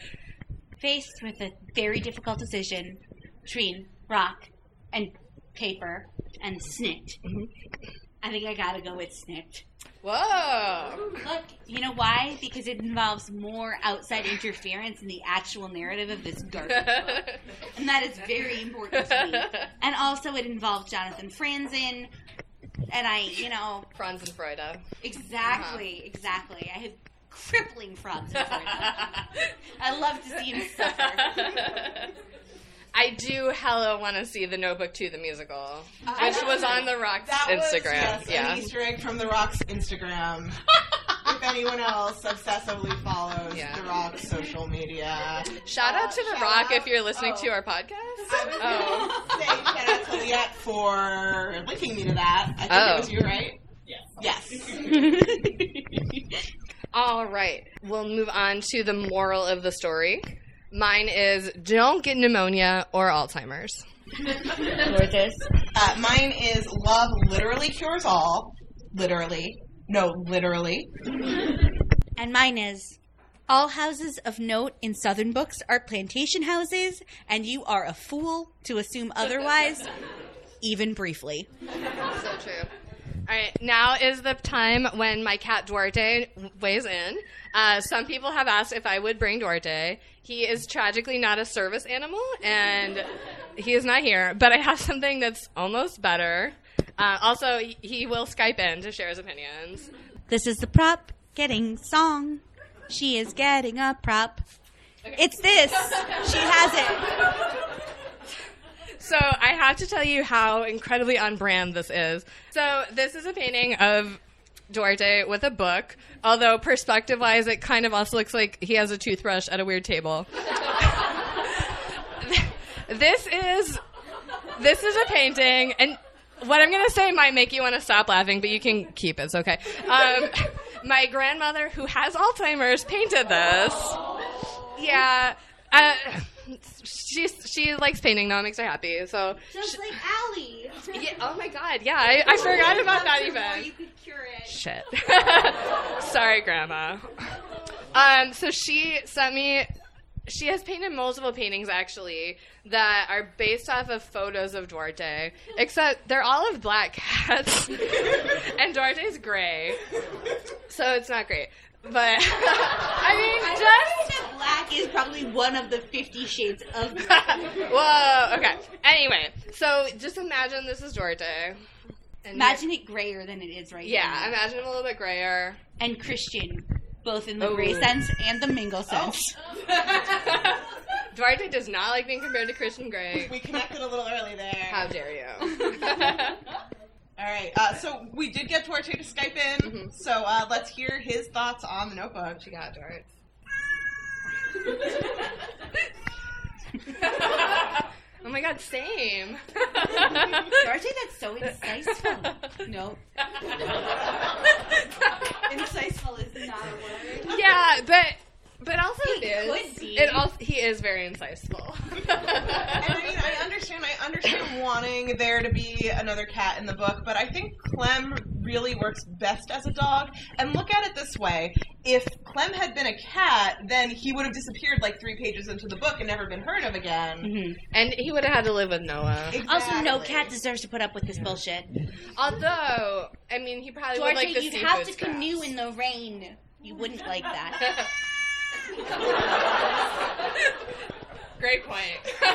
Faced with a very difficult decision between rock and paper and snikt, I think I gotta go with snikt. Whoa! Look, you know why? Because it involves more outside interference in the actual narrative of this garbage book. And that is very important to me. And also, it involved Jonathan Franzen. And I, you know, Franzenfreude. exactly, uh-huh. exactly. I have crippling Franzenfreude. I love to see him suffer. I do hella want to see the Notebook 2, the musical, I which was on The Rock's That was, Instagram. yes, yeah. an Easter egg from The Rock's Instagram. if anyone else obsessively follows Yeah. The Rock's social media. Shout out Uh, to The Rock out- if you're listening oh. to our podcast. I was Oh. gonna say shout out to Liette for linking me to that. I think Oh. it was you, right? Yes. Yes. All right. We'll move on to the moral of the story. Mine is don't get pneumonia or Alzheimer's. Gorgeous. Uh, mine is love literally cures all. Literally. No, literally. And mine is all houses of note in Southern books are plantation houses, and you are a fool to assume otherwise, even briefly. So true. All right, now is the time when my cat Duarte weighs in. Uh, some people have asked if I would bring Duarte. He is tragically not a service animal, and he is not here. But I have something that's almost better. Uh, also, he will Skype in to share his opinions. This is the prop getting song. She is getting a prop. It's this. She has it. So I have to tell you how incredibly on brand this is. So this is a painting of Duarte with a book, although perspective wise, it kind of also looks like he has a toothbrush at a weird table. this is this is a painting, and what I'm gonna say might make you want to stop laughing, but you can keep it. It's okay. Um, my grandmother, who has Alzheimer's, painted this. Yeah. Uh, she she likes painting now. It makes her happy. So Just like Allie. yeah, oh my god, yeah, I, I forgot about that even. You could cure it. Shit. Sorry, Grandma. Um, so she sent me. She has painted multiple paintings actually that are based off of photos of Duarte, except they're all of black cats, and Duarte's gray, so it's not great. But I mean, just that black is probably one of the 50 shades of Whoa. Okay. Anyway, so just imagine this is Duarte. And Imagine it grayer than it is right now. Yeah, now. imagine him a little bit grayer. And Christian, both in the Oh. gray sense and the mingle oh. sense. Duarte does not like being compared to Christian Grey. We connected a little early there. How dare you? All right. Uh, so we did get Duarte to Skype in. Mhm. So uh, let's hear his thoughts on the notebook. what you got, Duarte? oh my god, same. Duarte, that's so insightful. no. Insightful is not a word. yeah, but but also He it is. could be. It also he is very insightful. And I mean, I understand. I understand wanting there to be another cat in the book, but I think Clem really works best as a dog. And look at it this way: if Clem had been a cat, then he would have disappeared like three pages into the book and never been heard of again. Mm-hmm. and he would have had to live with Noah. Also, no cat deserves to put up with this bullshit. Although, I mean, he probably would like the you'd seafood have to scraps. canoe in the rain. You wouldn't like that. Great point.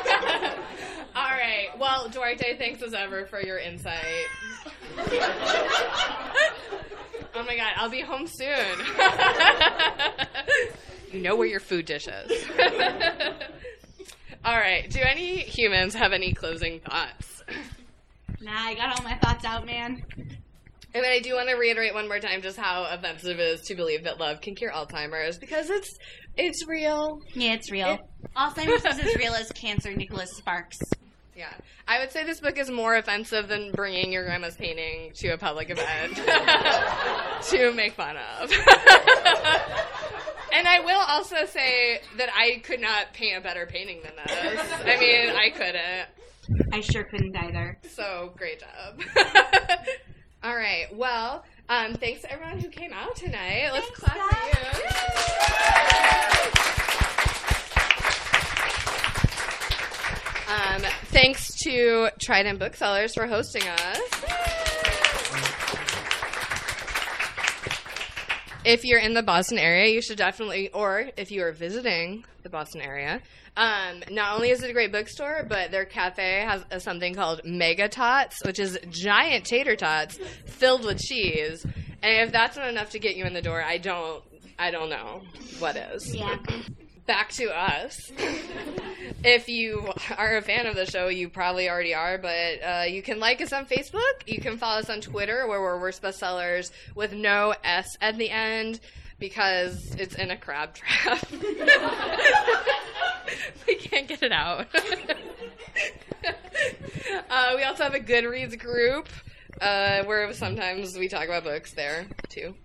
All right. Well, Duarte, thanks as ever for your insight. oh my god, I'll be home soon. you know where your food dish is. All right. Do any humans have any closing thoughts? Nah, I got all my thoughts out, man. And I do want to reiterate one more time just how offensive it is to believe that love can cure Alzheimer's because it's it's real. Yeah, it's real. Alzheimer's is as real as cancer, Nicholas Sparks. Yeah. I would say this book is more offensive than bringing your grandma's painting to a public event to make fun of. and I will also say that I could not paint a better painting than this. I mean, I couldn't. I sure couldn't either. So great job. All right. Well, um, thanks to everyone who came out tonight. Let's Thanks, clap for you. Um, thanks to Trident Booksellers for hosting us. If you're in the Boston area, you should definitely, or if you are visiting the Boston area, um, not only is it a great bookstore, but their cafe has a, something called Mega Tots, which is giant tater tots filled with cheese. And if that's not enough to get you in the door, I don't, I don't know what is. Yeah. Back to us. if you are a fan of the show, you probably already are, but uh, you can like us on Facebook. You can follow us on Twitter, where we're Worst Bestsellers with no S at the end because it's in a crab trap. we can't get it out. uh, we also have a Goodreads group uh, where sometimes we talk about books there too.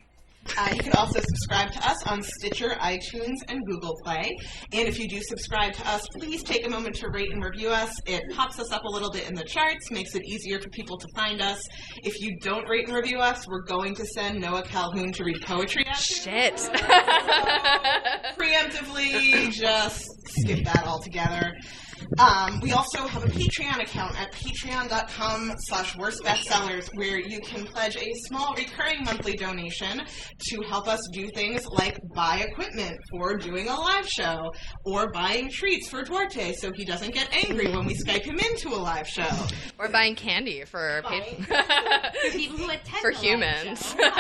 Uh, you can also subscribe to us on Stitcher, iTunes, and Google Play. And if you do subscribe to us, please take a moment to rate and review us. It pops us up a little bit in the charts, makes it easier for people to find us. If you don't rate and review us, we're going to send Noah Calhoun to read poetry at you. Shit. Preemptively, just skip that altogether. Um, we also have a Patreon account at patreon.com slash worst bestsellers where you can pledge a small recurring monthly donation to help us do things like buy equipment for doing a live show or buying treats for Duarte so he doesn't get angry when we Skype him into a live show. We're buying candy for Buying- For people who attend for humans. show.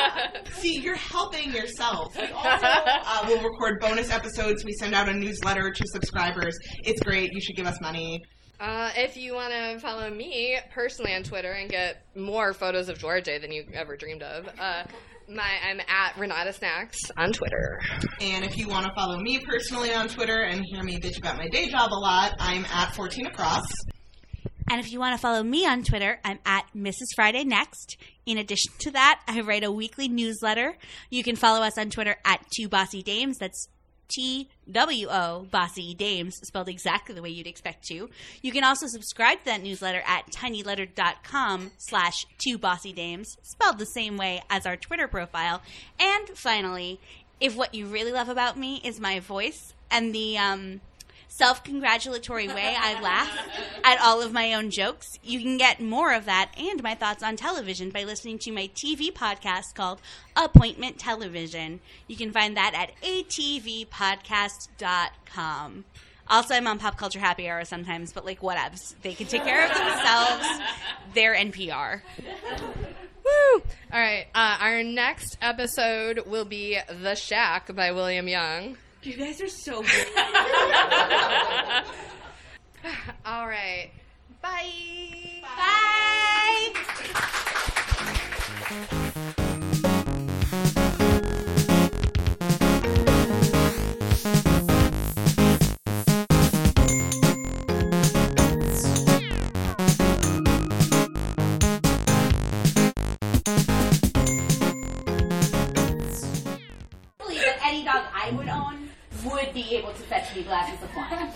See, you're helping yourself. We also uh, will record bonus episodes. We send out a newsletter to subscribers. It's great. You should give us money. Uh, if you want to follow me personally on Twitter and get more photos of Duarte than you ever dreamed of, uh, my I'm at Renata Snacks on Twitter. And if you want to follow me personally on Twitter and hear me bitch about my day job a lot, I'm at 14 across. And if you want to follow me on Twitter, I'm at Mrs. Friday Next. In addition to that, I write a weekly newsletter. You can follow us on Twitter at Two Bossy Dames. That's T W O Bossy Dames, spelled exactly the way you'd expect to. You can also subscribe to that newsletter at tinyletter.com slash two bossy dames, spelled the same way as our Twitter profile. And finally, if what you really love about me is my voice and the um, self congratulatory way I laugh at all of my own jokes. You can get more of that and my thoughts on television by listening to my TV podcast called Appointment Television. You can find that at atvpodcast.com. Also, I'm on Pop Culture Happy Hour sometimes, but like, whatevs. They can take care of themselves. They're NPR. Woo! All right. Uh, our next episode will be The Shack by William Young. You guys are so good. All right. Bye. Bye. believe would be able to fetch me glasses of wine.